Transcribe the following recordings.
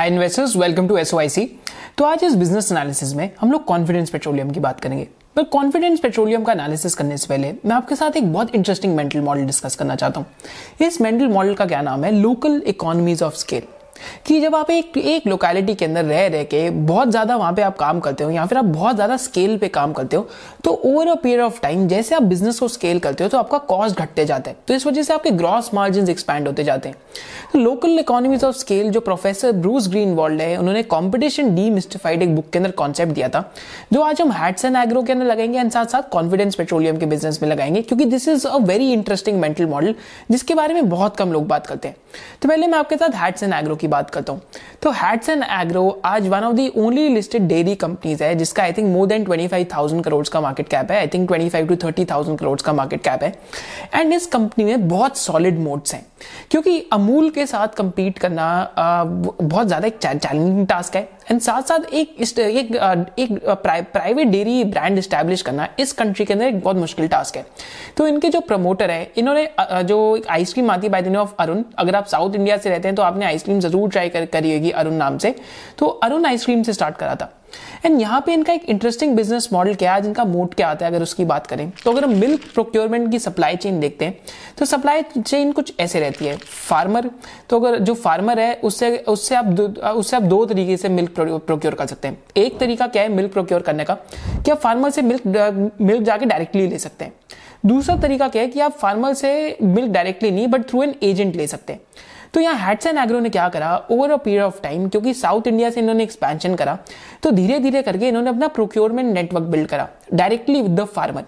Hi investors welcome to S तो आज इस बिज़नेस एनालिसिस में हम लोग कॉन्फिडेंस पेट्रोलियम की बात करेंगे। पर कॉन्फिडेंस पेट्रोलियम का एनालिसिस करने से पहले मैं आपके साथ एक बहुत इंटरेस्टिंग मेंटल मॉडल डिस्कस करना चाहता हूँ। इस मेंटल मॉडल का क्या नाम है? लोकल इकोनॉमीज ऑफ़ स्केल कि जब आप एक एक लोकेलिटी के अंदर रह रह के बहुत ज़्यादा वहाँ पे आप काम करते हो या फिर आप बहुत ज़्यादा स्केल पे काम करते हो तो over a period of time जैसे आप बिज़नेस को स्केल करते हो तो आपका कॉस्ट घटते जाता है। तो इस वजह से आपके ग्रॉस मार्जिन एक्सपैंड होते जाते हैं। तो लोकल इकोनॉमीज ऑफ़ स्केल जो प्रोफेसर ब्रूस ग्रीन वर्ल्ड है, उन्होंने कॉम्पिटिशन डीमिस्टिफाइड एक बुक के अंदर कॉन्सेप्ट दिया था, जो आज हम हैट्स एंड एग्रो के अंदर लगाएँगे एंड साथ साथ कॉन्फिडेंस पेट्रोलियम के बिज़नेस में लगाएँगे, क्योंकि this is a very interesting mental model जिसके बारे में बहुत कम लोग बात करते हैं। तो पहले मैं आपके साथ हैट्स एंड एग्रो की बात करता हूँ। तो हैट्स एंड एग्रो आज one of the only listed dairy companies है जिसका I think more than twenty five thousand crore का मार्केट कैप है। I think twenty five to thirty thousand crore का मार्केट कैप है। एंड इस कंपनी में बहुत सॉलिड मोड्स हैं। क्योंकि अमूल के साथ कंपीट करना आ, बहुत ज़्यादा एक चैलेंजिंग टास्क है। एंड साथ साथ एक एक, एक प्राइवेट डेयरी ब्रांड स्टैब्लिश करना इस कंट्री के अंदर एक बहुत मुश्किल टास्क है। तो इनके जो प्रमोटर है इन्होंने जो आइसक्रीम आती by the name of Arun अगर आप साउथ इंडिया से रहते हैं तो आपने आइसक्रीम ज़रूर ट्राई करी होगी अरुण नाम से। तो अरुण आइसक्रीम से स्टार्ट करा था। एंड यहाँ पे इनका एक इंटरेस्टिंग बिज़नेस मॉडल क्या है, जिनका मोड क्या आता है, अगर उसकी बात करें। तो अगर हम मिल्क प्रोक्योरमेंट की सप्लाई चेन देखते हैं तो सप्लाई चेन कुछ ऐसे रहती है। फार्मर तो अगर जो फार्मर है, उससे उससे आप उससे आप दो तरीके से मिल्क प्रोक्योर कर सकते हैं। एक तरीका क्या है मिल्क प्रोक्योर करने का? कि आप फार्मर से मिल्क मिल्क जाके डायरेक्टली ले सकते हैं। दूसरा तरीका क्या है कि आप फार्मर से मिल्क डायरेक्टली नहीं बट थ्रू एन एजेंट ले सकते हैं। तो यहाँ हैट्स एंड एग्रो ने क्या करा? Over a period of time क्योंकि साउथ इंडिया से इन्होंने एक्सपेंशन करा तो धीरे धीरे करके इन्होंने अपना प्रोक्योरमेंट नेटवर्क बिल्ड करा डायरेक्टली विद द फार्मर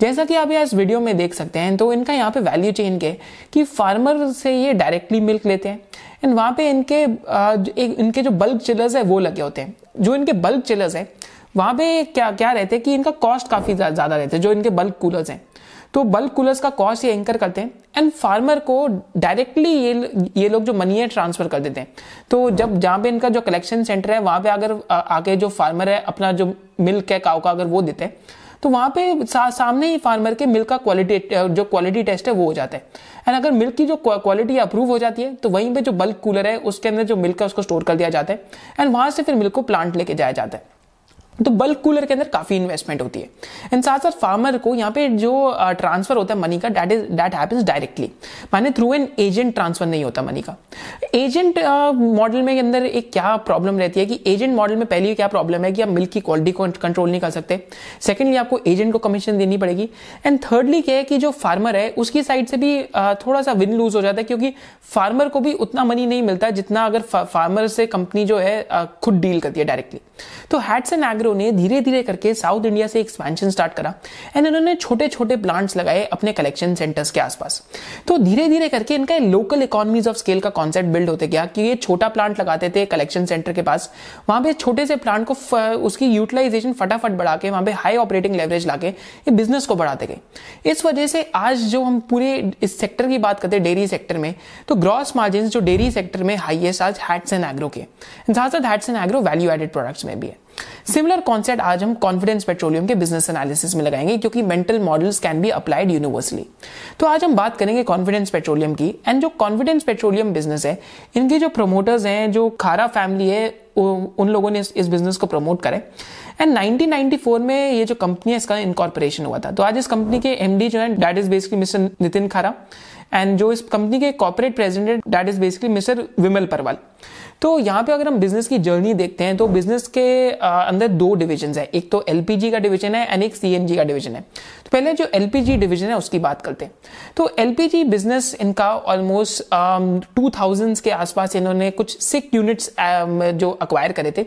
जैसा कि आप यहाँ इस वीडियो में देख सकते हैं तो इनका यहाँ पे वैल्यू चेन के, कि फार्मर से ये डायरेक्टली मिल्क लेते हैं एंड वहाँ पे इनके इनके जो बल्क चिलर्स है, वो लगे होते हैं। जो इनके बल्क चिलर्स है, वहाँ पे क्या क्या रहते हैं कि इनका कॉस्ट काफ़ी ज़्यादा रहता है, जो इनके बल्क कूलर्स हैं। तो बल्क कूलर्स का कॉस्ट ये एंकर करते हैं एंड फार्मर को डायरेक्टली ये ये लोग जो मनी है ट्रांसफ़र कर देते हैं। तो जब जहाँ पे इनका जो कलेक्शन सेंटर है वहाँ पे अगर आके जो फार्मर है अपना जो मिल्क है काउ का अगर वो देते हैं तो वहाँ पे सा, सामने ही फार्मर के मिल्क का क्वालिटी जो क्वालिटी टेस्ट है वो हो जाता है। एंड अगर मिल्क की जो क्वालिटी अप्रूव हो जाती है तो वहीं पे जो बल्क कूलर है उसके अंदर जो मिल्क है उसको स्टोर कर दिया जाता है। एंड वहाँ से फिर मिल्क को प्लांट लेके जाया जाता है। तो बल्क कूलर के अंदर काफ़ी इन्वेस्टमेंट होती है। एंड साथ साथ फार्मर को यहाँ पे जो ट्रांसफ़र होता है मनी का that is that happens directly माने थ्रू एन एजेंट ट्रांसफ़र नहीं होता मनी का। एजेंट मॉडल में अंदर एक क्या प्रॉब्लम रहती है कि एजेंट मॉडल में पहली क्या प्रॉब्लम है कि आप मिल्क की क्वालिटी को कंट्रोल नहीं कर सकते। सेकेंडली आपको एजेंट को कमीशन देनी पड़ेगी। एंड थर्डली क्या है कि जो फार्मर है, उसकी साइड से भी थोड़ा सा विन लूज हो जाता है क्योंकि फार्मर को भी उतना मनी नहीं मिलता जितना अगर फार्मर से कंपनी जो है खुद डील करती है डायरेक्टली तो हैट्स एंड एग्रो ने धीरे धीरे करके साउथ इंडिया से एक्सपेंशन स्टार्ट करा एंड इन्होंने छोटे छोटे प्लांट्स लगाए अपने कलेक्शन सेंटर्स के आसपास। तो धीरे धीरे करके इनका लोकल इकोनॉमीज ऑफ़ स्केल का कॉन्सेप्ट बिल्ड होते गया कि ये छोटा प्लांट लगाते थे कलेक्शन सेंटर के पास। वहाँ पे छोटे से प्लांट को उसकी यूटिलाइजेशन फटाफट बढ़ा के वहाँ पे हाई ऑपरेटिंग लेवरेज लाके ये बिज़नेस को बढ़ाते गए। इस वजह से आज जो हम पूरे इस सेक्टर की बात करते हैं डेयरी सेक्टर में तो ग्रॉस मार्जिन जो डेयरी सेक्टर में हाईएस्ट आज हैट्स एंड एग्रो के। साथ साथ Hatsun Agro value added products में भी है। सिमिलर कॉन्सेप्ट आज हम कॉन्फिडेंस पेट्रोलियम के बिज़नेस एनालिसिस में लगाएँगे, क्योंकि mental models can be applied universally तो आज हम बात करेंगे कॉन्फिडेंस पेट्रोलियम की एंड जो कॉन्फिडेंस पेट्रोलियम बिज़नेस है, इनके जो प्रमोटर्स हैं, जो खारा फैमिली है उन लोगों ने इस बिज़नेस को प्रमोट करे। एंड 1994 में ये जो कंपनी है, इसका इनकॉर्पोरेशन हुआ था। तो आज इस कंपनी के एमडी जो है that is basically mister Nitin Khara and जो इस कंपनी के corporate president that is basically mister Vimal Parwal तो यहाँ पे अगर हम बिज़नेस की जर्नी देखते हैं तो बिज़नेस के अंदर दो डिविजन है। एक तो एलपीजी का डिविजन है एंड एक सीएनजी का डिविजन है। तो पहले जो एलपीजी डिवीज़न है, उसकी बात करते हैं। तो एलपीजी बिज़नेस इनका ऑलमोस्ट टू थाउज़ेंड के आसपास इन्होंने कुछ सिक यूनिट्स जो अक्वायर करे थे।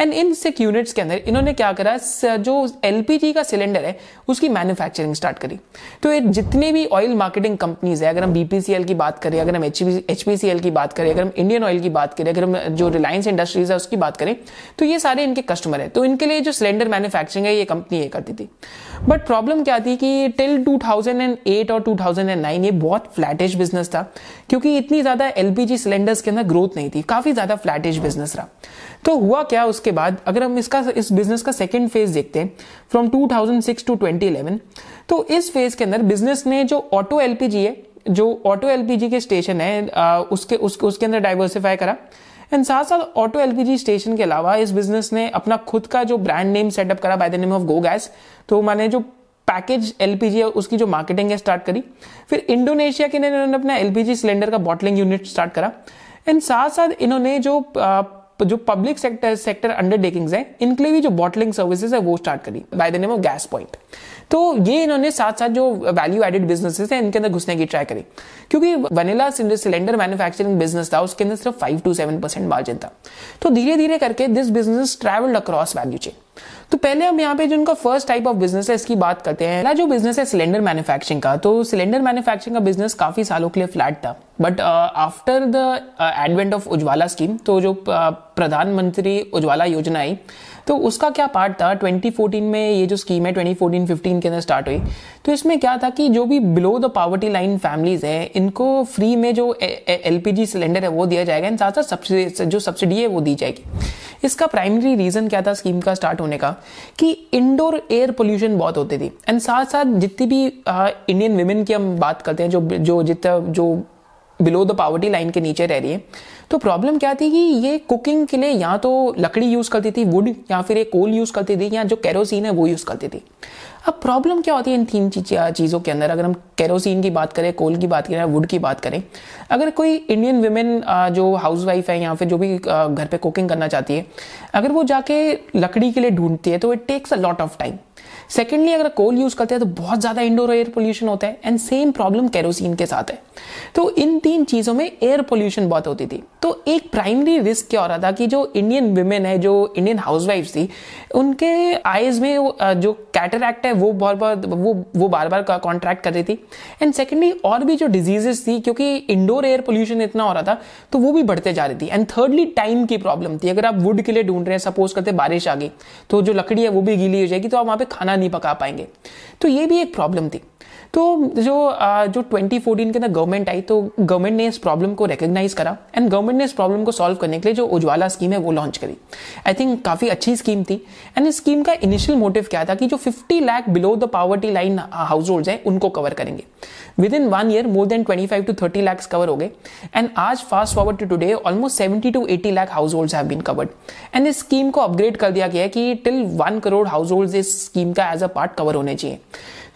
एंड इन सिक यूनिट्स के अंदर इन्होंने क्या करा जो एलपीजी का सिलेंडर है, उसकी मैन्युफैक्चरिंग स्टार्ट करी। तो ये जितने भी ऑयल मार्केटिंग कंपनीज़ है, अगर हम बीपीसीएल की बात करें, अगर हम एचपीसीएल की बात करें, अगर हम इंडियन ऑयल की बात करें, अगर हम, जो रिलायंस इंडस्ट्रीज़ है, उसकी बात करें तो ये सारे इनके कस्टमर है। तो इनके लिए जो सिलेंडर मैन्युफैक्चरिंग है, ये कंपनी ये करती थी। बट प्रॉब्लम क्या थी कि टिल 2008 और 2009 ये बहुत फ्लैटिश बिज़नेस था क्योंकि इतनी ज़्यादा एलपीजी सिलेंडर्स के अंदर ग्रोथ नहीं थी काफ़ी ज़्यादा फ्लैटिश बिज़नेस रहा। तो हुआ क्या उसके बाद? अगर हम इसका इस बिज़नेस का सेकेंड फ़ेज़ देखते हैं फ्रॉम 2006 टू 2011 तो इस फ़ेज़ के अंदर बिज़नेस ने जो ऑटो एलपीजी है जो ऑटो एलपीजी के स्टेशन है आ, उसके उसके उसके अंदर डाइवर्सिफाई करा। एंड साथ साथ ऑटो एलपीजी स्टेशन के अलावा इस बिज़नेस ने अपना खुद का जो ब्रांड नेम सेटअप करा by the name of Go Gas तो मैंने जो पैकेज एलपीजी उसकी जो मार्केटिंग है स्टार्ट करी। फिर इंडोनेशिया के इन्होंने अपना एलपीजी सिलेंडर का बॉटलिंग यूनिट स्टार्ट करा। एंड साथ साथ इन्होंने जो जो पब्लिक सेक्टर सेक्टर अंडरटेकिंग्स है, इनके लिए भी जो बॉटलिंग सर्विसेज़ है, वो स्टार्ट करी। By the name of Gas Point तो ये इन्होंने साथ साथ जो वैल्यू एडेड बिजनेसेस है इनके अंदर घुसने की ट्राई करी। क्योंकि वनीला सिलेंडर मैन्युफैक्चरिंग बिज़नेस था उसके अंदर सिर्फ़ five to seven percent margin था। तो धीरे धीरे करके this business travelled across value chain तो पहले हम यहाँ पे जो उनका फ़र्स्ट टाइप ऑफ़ बिज़नेस है इसकी बात करते हैं। जो बिज़नेस है सिलेंडर मैन्युफैक्चरिंग का। तो सिलेंडर मैन्युफैक्चरिंग का बिज़नेस काफ़ी सालों के लिए फ्लैट था। But after the advent of Ujjwala scheme तो जो uh, प्रधानमंत्री उज्ज्वला योजना आई तो उसका क्या पार्ट था? 2014 में ये जो स्कीम है 2014-15 के अंदर स्टार्ट हुई। तो इसमें क्या था कि जो भी below the poverty line families है, इनको फ्री में जो एलपीजी सिलेंडर है, वो दिया जाएगा। एंड साथ साथ जो सब्सिडी है, वो दी जाएगी। इसका प्राइमरी रीजन क्या था स्कीम का स्टार्ट होने का? कि इंडोर एयर पोल्यूशन बहुत होती थी। एंड साथ साथ जितनी भी इंडियन वुमेन की हम बात करते हैं, जो जो जितना, जो बिलो द पावर्टी लाइन के नीचे रह रही है तो प्रॉब्लम क्या थी कि ये कुकिंग के लिए या तो लकड़ी यूज़ करती थी वुड या फिर ये कोल यूज़ करती थी या जो कैरोसिन है वो यूज़ करती थी। अब प्रॉब्लम क्या होती है इन तीन चीज़ों के अंदर? अगर हम कैरोसिन की बात करें कोल की बात करें वुड की बात करें, अगर कोई इंडियन वुमेन जो हाउस वाइफ है या फिर जो भी घर पे कुकिंग करना चाहती है, अगर वो जाके लकड़ी के लिए ढूंढती है तो it takes a lot of time secondly अगर कोल यूज़ करते हैं तो बहुत ज़्यादा इंडोर एयर पोल्यूशन होता है एंड सेम प्रॉब्लम केरोसिन के साथ है। तो इन तीन चीज़ों में एयर पोल्यूशन बहुत होती थी। तो एक प्राइमरी रिस्क क्या हो रहा था कि जो इंडियन वुमेन है, जो इंडियन हाउसवाइफ थी, उनके आईज में जो कैटरैक्ट है, वो बहुत बहुत, वो वो बार बार कॉन्ट्रैक्ट कर रही थी। एंड सेकेंडली और भी जो डिजीजेस थी, क्योंकि इंडोर एयर पोल्यूशन इतना हो रहा था तो वो भी बढ़ते जा रही थी। एंड थर्डली टाइम की प्रॉब्लम थी। अगर आप वुड के लिए ढूंढ रहे हैं सपोज़ करते बारिश आ गई तो जो लकड़ी है, वो भी गीली हो जाएगी तो आप वहाँ पे खाना नहीं पका पाएँगे। तो ये भी एक प्रॉब्लम थी। तो जो जो 2014 के अंदर गवर्नमेंट आई तो गवर्नमेंट ने इस प्रॉब्लम को रिकग्नाइज करा एंड गवर्नमेंट ने इस प्रॉब्लम को सॉल्व करने के लिए जो उज्ज्वला स्कीम है, वो लॉन्च करी। आई थिंक काफ़ी अच्छी स्कीम थी एंड इस स्कीम का इनिशियल मोटिव क्या था कि जो 50 lakh below the poverty line household है, उनको कवर करेंगे। Within one year more than 25 to 30 lakhs cover हो गए एंड आज fast forward to today almost 70 to 80 lakh household have been covered and इस स्कीम को अपग्रेड कर दिया गया है कि till one crore household इस स्कीम का एज अ पार्ट कवर होने चाहिए।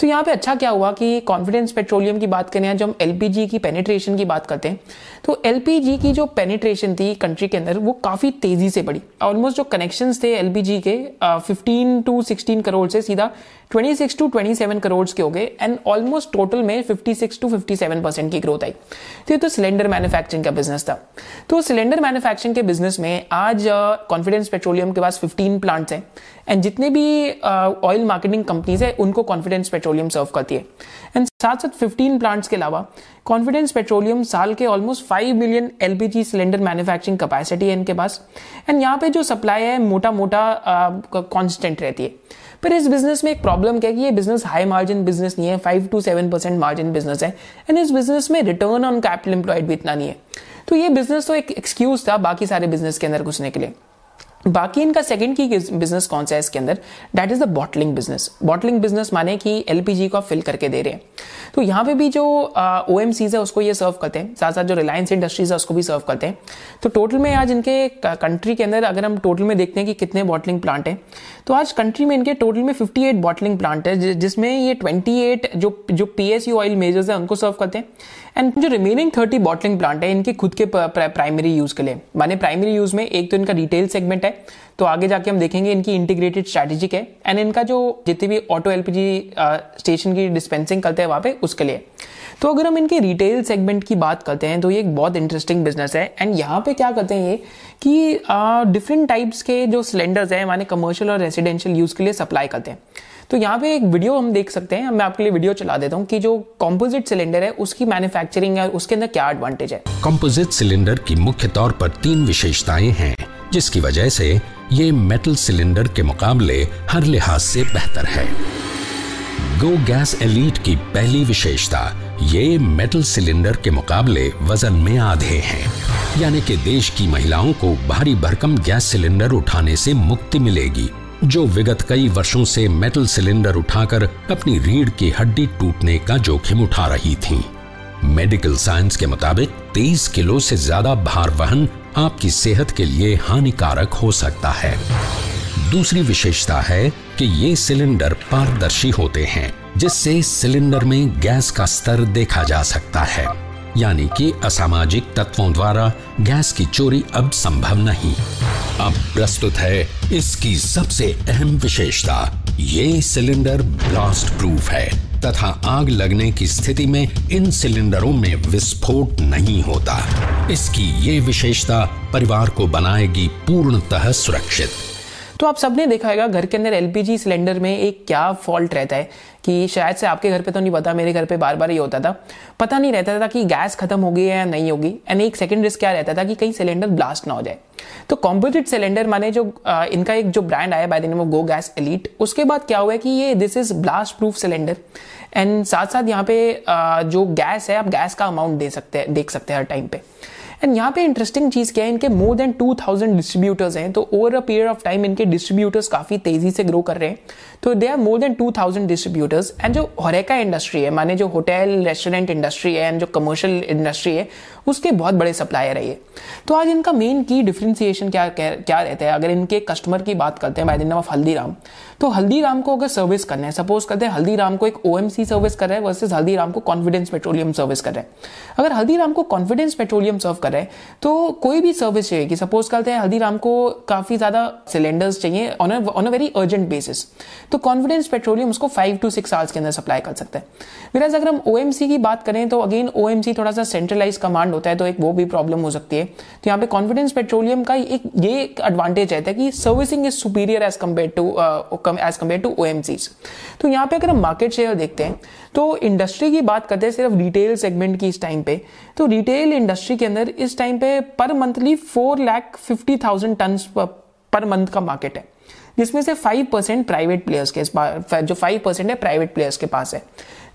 तो यहाँ पे अच्छा क्या हुआ कि कॉन्फिडेंस पेट्रोलियम की बात करें जब हम एलपीजी की पेनिट्रेशन की बात करते हैं तो एलपीजी की जो पेनिट्रेशन थी कंट्री के अंदर, वो काफ़ी तेज़ी से बढ़ी। ऑलमोस्ट जो कनेक्शन थे एलपीजी के फिफ्टीन टू सिक्सटीन करोड़ से सीधा 26 टू 27 करोड़ के हो गए एंड ऑलमोस्ट टोटल में 56 टू 57 परसेंट की ग्रोथ आई। तो ये तो सिलेंडर मैन्युफैक्चरिंग का बिज़नेस था। तो सिलेंडर मैन्युफैक्चरिंग के बिज़नेस में आज कॉन्फिडेंस पेट्रोलियम के पास 15 प्लांट्स हैं एंड जितने भी ऑयल मार्केटिंग कंपनीज़ है, उनको कॉन्फिडेंस पेट्रोलियम सर्व करती है। एंड साथ साथ 15 प्लांट्स के अलावा कॉन्फिडेंस पेट्रोलियम साल के almost 5 million LPG cylinder manufacturing capacity है इनके पास। एंड यहाँ पे जो सप्लाई है मोटा मोटा कांस्टेंट रहती है। पर इस बिज़नेस में एक प्रॉब्लम क्या है कि ये बिज़नेस हाई मार्जिन बिज़नेस नहीं है five to seven percent margin business है। एंड इस बिज़नेस में रिटर्न ऑन कैपिटल एम्प्लॉयड भी इतना नहीं है। तो ये बिज़नेस तो एक एक्सक्यूज था बाकी सारे बिज़नेस के अंदर घुसने के लिए। बाकी इनका सेकंड की बिज़नेस कौन सा है इसके अंदर? That is the bottling business bottling business माने कि एलपीजी को फिल करके दे रहे हैं। तो यहाँ पे भी जो ओ एम सीज है, उसको ये सर्व करते हैं। साथ साथ जो रिलायंस इंडस्ट्रीज़ है, उसको भी सर्व करते हैं। तो टोटल में आज इनके कंट्री के अंदर अगर हम टोटल में देखते हैं कि कितने बॉटलिंग प्लांट है तो आज कंट्री में इनके टोटल में 58 बॉटलिंग प्लांट है जिसमें ये 28 जो जो पीएसयू ऑयल मेजर्स है, उनको सर्व करते हैं। एंड जो रिमेनिंग 30 बॉटलिंग प्लांट है, इनके खुद के प्राइमरी यूज़ के लिए। माने प्राइमरी यूज़ में एक तो इनका रिटेल सेगमेंट है तो आगे जाके हम देखेंगे इनकी इंटीग्रेटेड स्ट्रैटेजिक है एंड इनका जो जितनी भी ऑटो एलपीजी स्टेशन की डिस्पेंसिंग करते हैं वहाँ पे, उसके लिए। तो अगर हम इनके रिटेल सेगमेंट की बात करते हैं तो ये एक बहुत इंटरेस्टिंग बिज़नेस है। एंड यहाँ पे क्या करते हैं ये, कि डिफरेंट टाइप्स के जो सिलेंडर्स हैं, माने कमर्शियल और रेसिडेंशियल यूज़ के लिए सप्लाई करते हैं। तो यहाँ पे एक वीडियो हम देख सकते हैं। मैं आपके लिए वीडियो चला देता हूँ कि जो कॉम्पोजिट सिलेंडर है, उसकी मैन्युफैक्चरिंग है उसके अंदर क्या एडवांटेज है। कॉम्पोजिट सिलेंडर की मुख्य तौर पर तीन विशेषताएँ हैं, जिसकी वजह से ये मेटल सिलेंडर के मुकाबले हर लिहाज से बेहतर है। गो गैस एलीट की पहली विशेषता, ये मेटल सिलेंडर के मुकाबले वज़न में आधे हैं। यानी कि देश की महिलाओं को भारी भरकम गैस सिलेंडर उठाने से मुक्ति मिलेगी। जो विगत कई वर्षों से मेटल सिलेंडर उठाकर अपनी रीढ़ की हड्डी टूटने का जोखिम उठा रही थीं। मेडिकल साइंस के मुताबिक 30 किलो से ज़्यादा भार वहन आपकी सेहत के लिए हानिकारक हो सकता है दूसरी विशेषता है कि ये सिलेंडर पारदर्शी होते हैं, जिससे सिलेंडर में गैस का स्तर देखा जा सकता है, यानी कि असामाजिक तत्वों द्वारा गैस की चोरी अब संभव नहीं अब प्रस्तुत है इसकी सबसे अहम विशेषता। ये सिलेंडर ब्लास्ट प्रूफ है, तथा आग लगने की स्थिति में इन सिलेंडरों में विस्फोट नहीं होता। इसकी ये विशेषता परिवार को बनाएगी पूर्णतः सुरक्षित। तो आप सबने देखा होगा घर के अंदर एलपीजी सिलेंडर में एक क्या फॉल्ट रहता है कि शायद से आपके घर पे तो नहीं पता मेरे घर पे बार बार ये होता था। पता नहीं रहता था कि गैस खत्म हो गई है या नहीं होगी एंड एक सेकंड रिस्क क्या रहता था कि कहीं सिलेंडर ब्लास्ट ना हो जाए। तो कॉम्पोजिट सिलेंडर माने जो आ, इनका एक जो ब्रांड आया by the Go Gas Elite उसके बाद क्या हुआ कि ये this is blast proof cylinder and साथ साथ यहाँ पे आ, जो गैस है आप गैस का अमाउंट दे सकते हैं देख सकते हैं हर टाइम पे। एंड यहाँ पे इंटरेस्टिंग चीज़ क्या है, इनके मोर देन 2000 डिस्ट्रीब्यूटर्स हैं तो over a period of time इनके डिस्ट्रीब्यूटर्स काफ़ी तेज़ी से ग्रो कर रहे हैं। तो they are more than 2000 distributors and जो हरेका इंडस्ट्री है, माने जो होटल रेस्टोरेंट इंडस्ट्री है एंड जो कमर्शियल इंडस्ट्री है, उसके बहुत बड़े सप्लायर है ये। तो आज इनका मेन की डिफ्रेंसिएशन क्या क्या रहता है? अगर इनके कस्टमर की बात करते हैं बाय द ऑफ़ हल्दीराम तो हल्दीराम को अगर सर्विस करना है सपोज़ करते हैं हल्दीराम को एक ओ सर्विस कर रहा है वर्सेज हल्दीराम को कॉन्फिडेंस पेट्रोलियम सर्विस कर रहे हैं। अगर हल्दीराम को कॉन्फिडेंस पेट्रोलियम सर्व कर रहे हैं तो कोई भी सर्विस चाहिए कि सपोज़ करते हैं हल्दीराम को काफ़ी ज़्यादा सिलेंडर्स चाहिए on a very urgent basis तो कॉन्फिडेंस पेट्रोलियम उसको फाइव टू सिक्स आवर्स के अंदर सप्लाई कर सकते हैं। फिर अगर हम ओएमसी की बात करें तो अगेन ओएमसी थोड़ा सा सेंट्रलाइज कमांड होता है तो एक वो भी प्रॉब्लम हो सकती है। तो यहाँ पे कॉन्फिडेंस पेट्रोलियम का एक, ये एडवांटेज रहता है कि servicing is superior as compare to as compare to ओ तो यहाँ पे अगर हम मार्केट शेयर देखते हैं तो इंडस्ट्री की बात करते हैं सिर्फ़ रिटेल सेगमेंट की इस टाइम पे। तो रिटेल इंडस्ट्री के अंदर इस टाइम पे per monthly four lakh fifty thousand ton per month का मार्केट है। जिसमें से फाइव परसेंट प्राइवेट प्लेयर्स के जो फाइव परसेंट है प्राइवेट प्लेयर्स के पास है।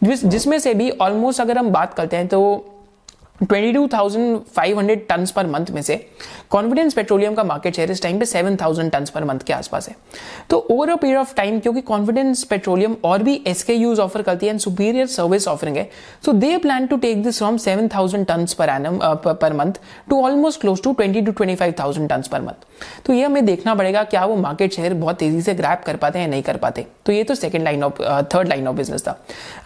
जिस, जिसमें से भी ऑलमोस्ट अगर हम बात करते हैं तो 22,500 टन पर मंथ में से कॉन्फिडेंस पेट्रोलियम का मार्केट शेयर इस टाइम पे 7,000 टन पर मंथ के आसपास है। तो over a period of time क्योंकि कॉन्फिडेंस पेट्रोलियम और भी एसके यूज़ ऑफ़र करती है एंड सुपीरियर सर्विस ऑफरिंग है so they plan to take this from 7,000 ton per annum per month to almost close to 20 to 25,000 ton per month तो ये हमें देखना पड़ेगा क्या वो मार्केट शेयर बहुत तेज़ी से ग्रैप कर पाते हैं नहीं कर पाते। तो ये तो second line of third line of business था।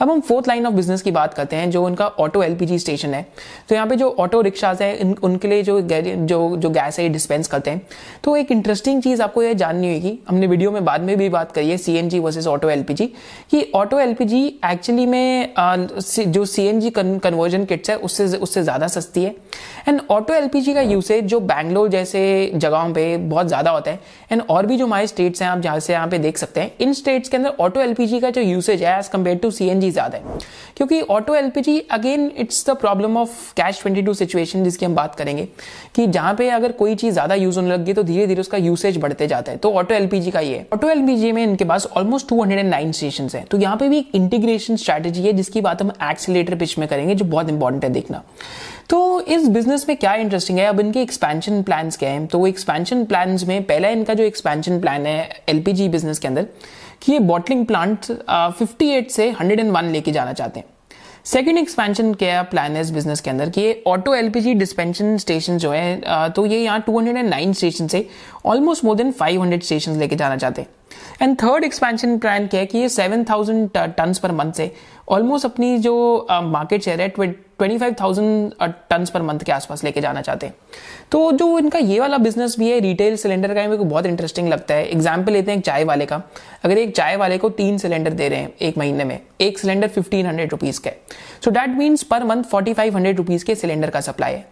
अब हम फोर्थ लाइन ऑफ़ बिज़नेस की बात करते हैं जो उनका ऑटो एलपीजी स्टेशन है। तो यहाँ पे जो ऑटो रिक्शाज है उनके लिए जो जो जो गैस है ये डिस्पेंस करते हैं। तो एक इंटरेस्टिंग चीज़ आपको ये जाननी होगी हमने वीडियो में बाद में भी बात करी है सीएनजी वर्सेज ऑटो एलपीजी कि ऑटो एलपीजी एक्चुअली में जो सीएनजी कन्वर्जन किट्स है उससे उससे ज़्यादा सस्ती है। एंड ऑटो एलपीजी का यूसेज जो बैंगलोर जैसे जगहों पे बहुत ज़्यादा होता है। एंड और भी जो हमारे स्टेट्स हैं आप जहाँ से यहाँ पे देख सकते हैं इन स्टेट्स के अंदर ऑटो एलपीजी का जो यूसेज है एज कंपेयर टू सीएनजी ज़्यादा है। क्योंकि auto LPG again it's the problem of catch twenty two situation जिसकी हम बात करेंगे, कि जहाँ पे अगर कोई चीज़ ज़्यादा यूज़ होने लगी तो धीरे धीरे उसका यूसेज बढ़ते जाता है। तो ऑटो एलपीजी का ये ऑटो एलपीजी में इनके पास almost two hundred and nine station है। तो यहाँ पे भी एक इंटीग्रेशन स्ट्रेटेजी है, जिसकी बात हम एक्सीटर पिच में करेंगे, जो बहुत इंपॉर्टेंट है देखना। तो इस बिज़नेस में क्या इंटरेस्टिंग है? अब इनके एक्सपेंशन प्लान्स क्या हैं? तो एक्सपेंशन प्लान्स में पहला इनका जो एक्सपेंशन प्लान है एलपीजी बिज़नेस के अंदर, कि ये बॉटलिंग प्लांट 58 से 101 लेके जाना चाहते हैं। सेकेंड एक्सपेंशन क्या प्लान है इस बिज़नेस के अंदर कि ऑटो एलपीजी डिस्पेंशन स्टेशन जो है तो ये यहाँ 209 स्टेशन से ऑलमोस्ट मोर देन 500 स्टेशन लेके जाना चाहते हैं। एंड थर्ड एक्सपेंशन प्लान क्या है कि ये 7000 टन पर मंथ से ऑलमोस्ट अपनी जो मार्केट शेयर है twenty five thousand ton per month के आसपास लेके जाना चाहते हैं। तो जो इनका ये वाला बिज़नेस भी है रिटेल सिलेंडर का मेरे को बहुत इंटरेस्टिंग लगता है। एग्ज़ाम्पल लेते हैं एक चाय वाले का। अगर एक चाय वाले को तीन सिलेंडर दे रहे हैं एक महीने में, एक सिलेंडर फिफ्टीन हंड्रेड रुपीज़ का so that means per month forty five hundred rupees के सिलेंडर का सप्लाई है।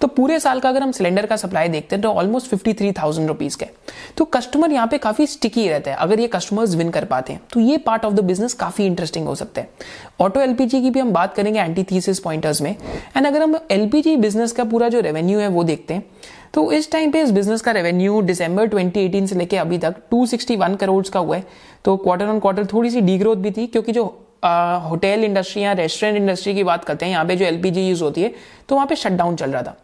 तो पूरे साल का अगर हम सिलेंडर का सप्लाई देखते हैं तो almost fifty three thousand rupees का। तो कस्टमर यहाँ पे काफ़ी स्टिकी रहता है, अगर ये कस्टमर्स विन कर पाते हैं। तो ये पार्ट ऑफ़ द बिज़नेस काफ़ी इंटरेस्टिंग हो सकता है। ऑटो एलपीजी की भी हम बात करेंगे एंटी थीसिस पॉइंटर्स में। एंड अगर हम एलपीजी बिज़नेस का पूरा जो रेवेन्यू है वो देखते हैं तो इस टाइम पे इस बिज़नेस का रेवेन्यू दिसंबर 2018 से लेके अभी तक 261 करोड़ का हुआ है। तो क्वार्टर ऑन क्वार्टर थोड़ी सी डी ग्रोथ भी थी, क्योंकि जो होटल इंडस्ट्री या रेस्टोरेंट इंडस्ट्री की बात करते हैं, यहाँ पे जो एलपीजी यूज़ होती है तो वहाँ पे शटडाउन चल रहा था।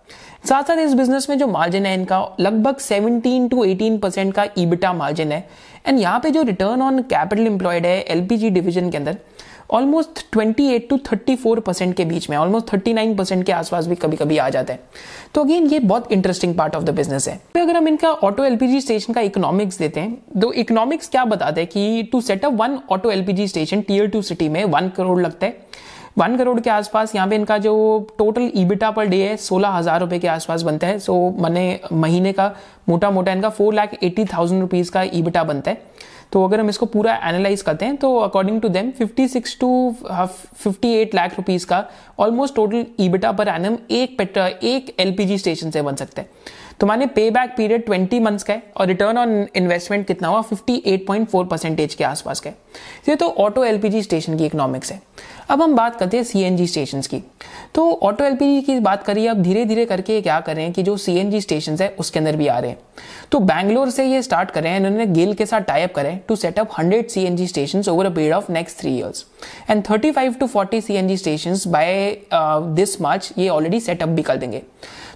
साथ साथ इस बिज़नेस में जो मार्जिन है, इनका लगभग 17 टू 18 परसेंट का ईबिटा मार्जिन है। एंड यहाँ पे जो रिटर्न ऑन कैपिटल एम्प्लॉयड है एलपीजी डिवीज़न के अंदर ऑलमोस्ट 28 टू 34 परसेंट के बीच में ऑलमोस्ट 39 परसेंट के आसपास भी कभी कभी आ जाते हैं। तो अगेन ये बहुत interesting part of the business है। तो अगर हम इनका ऑटो एलपीजी स्टेशन का इकोनॉमिक्स देते हैं तो इकोनॉमिक्स क्या बताते हैं कि to setup one auto LPG station tier two city में वन करोड़ लगता है। वन करोड़ के आसपास यहाँ पे इनका जो टोटल ईबिटा पर डे है, सोलह हज़ार रुपए के आसपास बनता है। सो मैंने महीने का मोटा मोटा इनका four lakh eighty thousand rupees का ईबिटा बनता है। तो अगर हम इसको पूरा एनालाइज करते हैं तो according to them 56 to 58 lakh rupees का almost total EBITDA per annum एक पेट्रोल एक एलपीजी स्टेशन से बन सकते हैं। तो माने पे बैक पीरियड 20 मंथ्स का है और रिटर्न ऑन इन्वेस्टमेंट कितना हुआ? 58.4 परसेंटेज के आसपास का है। ये तो ऑटो एलपीजी स्टेशन की इकोनॉमिक्स है। अब हम बात करते हैं सीएनजी स्टेशन की। तो ऑटो एलपीजी की बात करिए, अब धीरे धीरे करके क्या कर रहे हैं कि जो सीएनजी स्टेशन है, उसके अंदर भी आ रहे हैं। तो बैंगलोर से ये स्टार्ट कर रहे हैं, इन्होंने गेल के साथ टाइप करें to setup hundred C N G station over a period of next three years and thirty five to forty C N G station by this March ये ऑलरेडी सेटअप भी कर देंगे।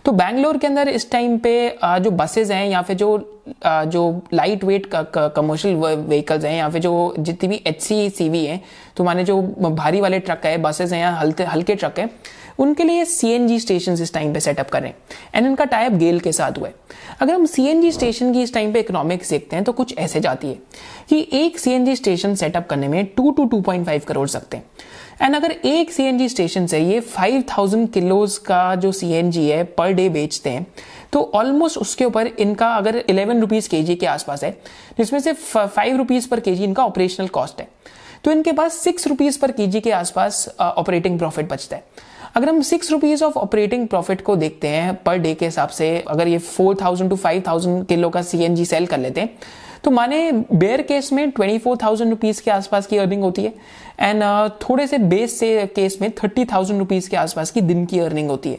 तो बैंगलोर के अंदर इस टाइम पे जो बसेज हैं या फिर जो जो लाइट वेट कमर्शियल व्हीकल्स हैं या फिर जो जितनी भी एच सी सी वी हैं तो माने जो भारी वाले ट्रक है बसेज हैं या हल्के हल्के ट्रक है, उनके लिए सीएनजी स्टेशन इस टाइम पे सेटअप करें। एंड इनका टाइप गेल के साथ हुआ है। अगर हम सीएनजी स्टेशन की इस टाइम पे इकोनॉमिक्स देखते हैं तो कुछ ऐसे जाती है कि एक सीएनजी स्टेशन सेटअप करने में two to two point five crore सकते हैं। एंड अगर एक सीएनजी स्टेशन से ये 5000 किलोज का जो सीएनजी है पर डे बेचते हैं तो ऑलमोस्ट उसके ऊपर इनका अगर इलेवन रुपीज़ के के आसपास है, जिसमें से फाइव रुपीज़ पर के इनका ऑपरेशनल कॉस्ट है तो इनके पास सिक्स रुपीज़ पर के के आसपास ऑपरेटिंग प्रॉफिट बचता है। अगर हम six rupees of operating profit को देखते हैं पर डे के हिसाब से, अगर ये four thousand to five thousand kilo का सीएनजी सेल कर लेते हैं तो माने बेयर केस में ट्वेंटी फोर थाउज़ेंड रुपीज़ के आसपास की अर्निंग होती है एंड uh, थोड़े से बेस से केस में थर्टी थाउज़ेंड रुपीज़ के आसपास की दिन की अर्निंग होती है।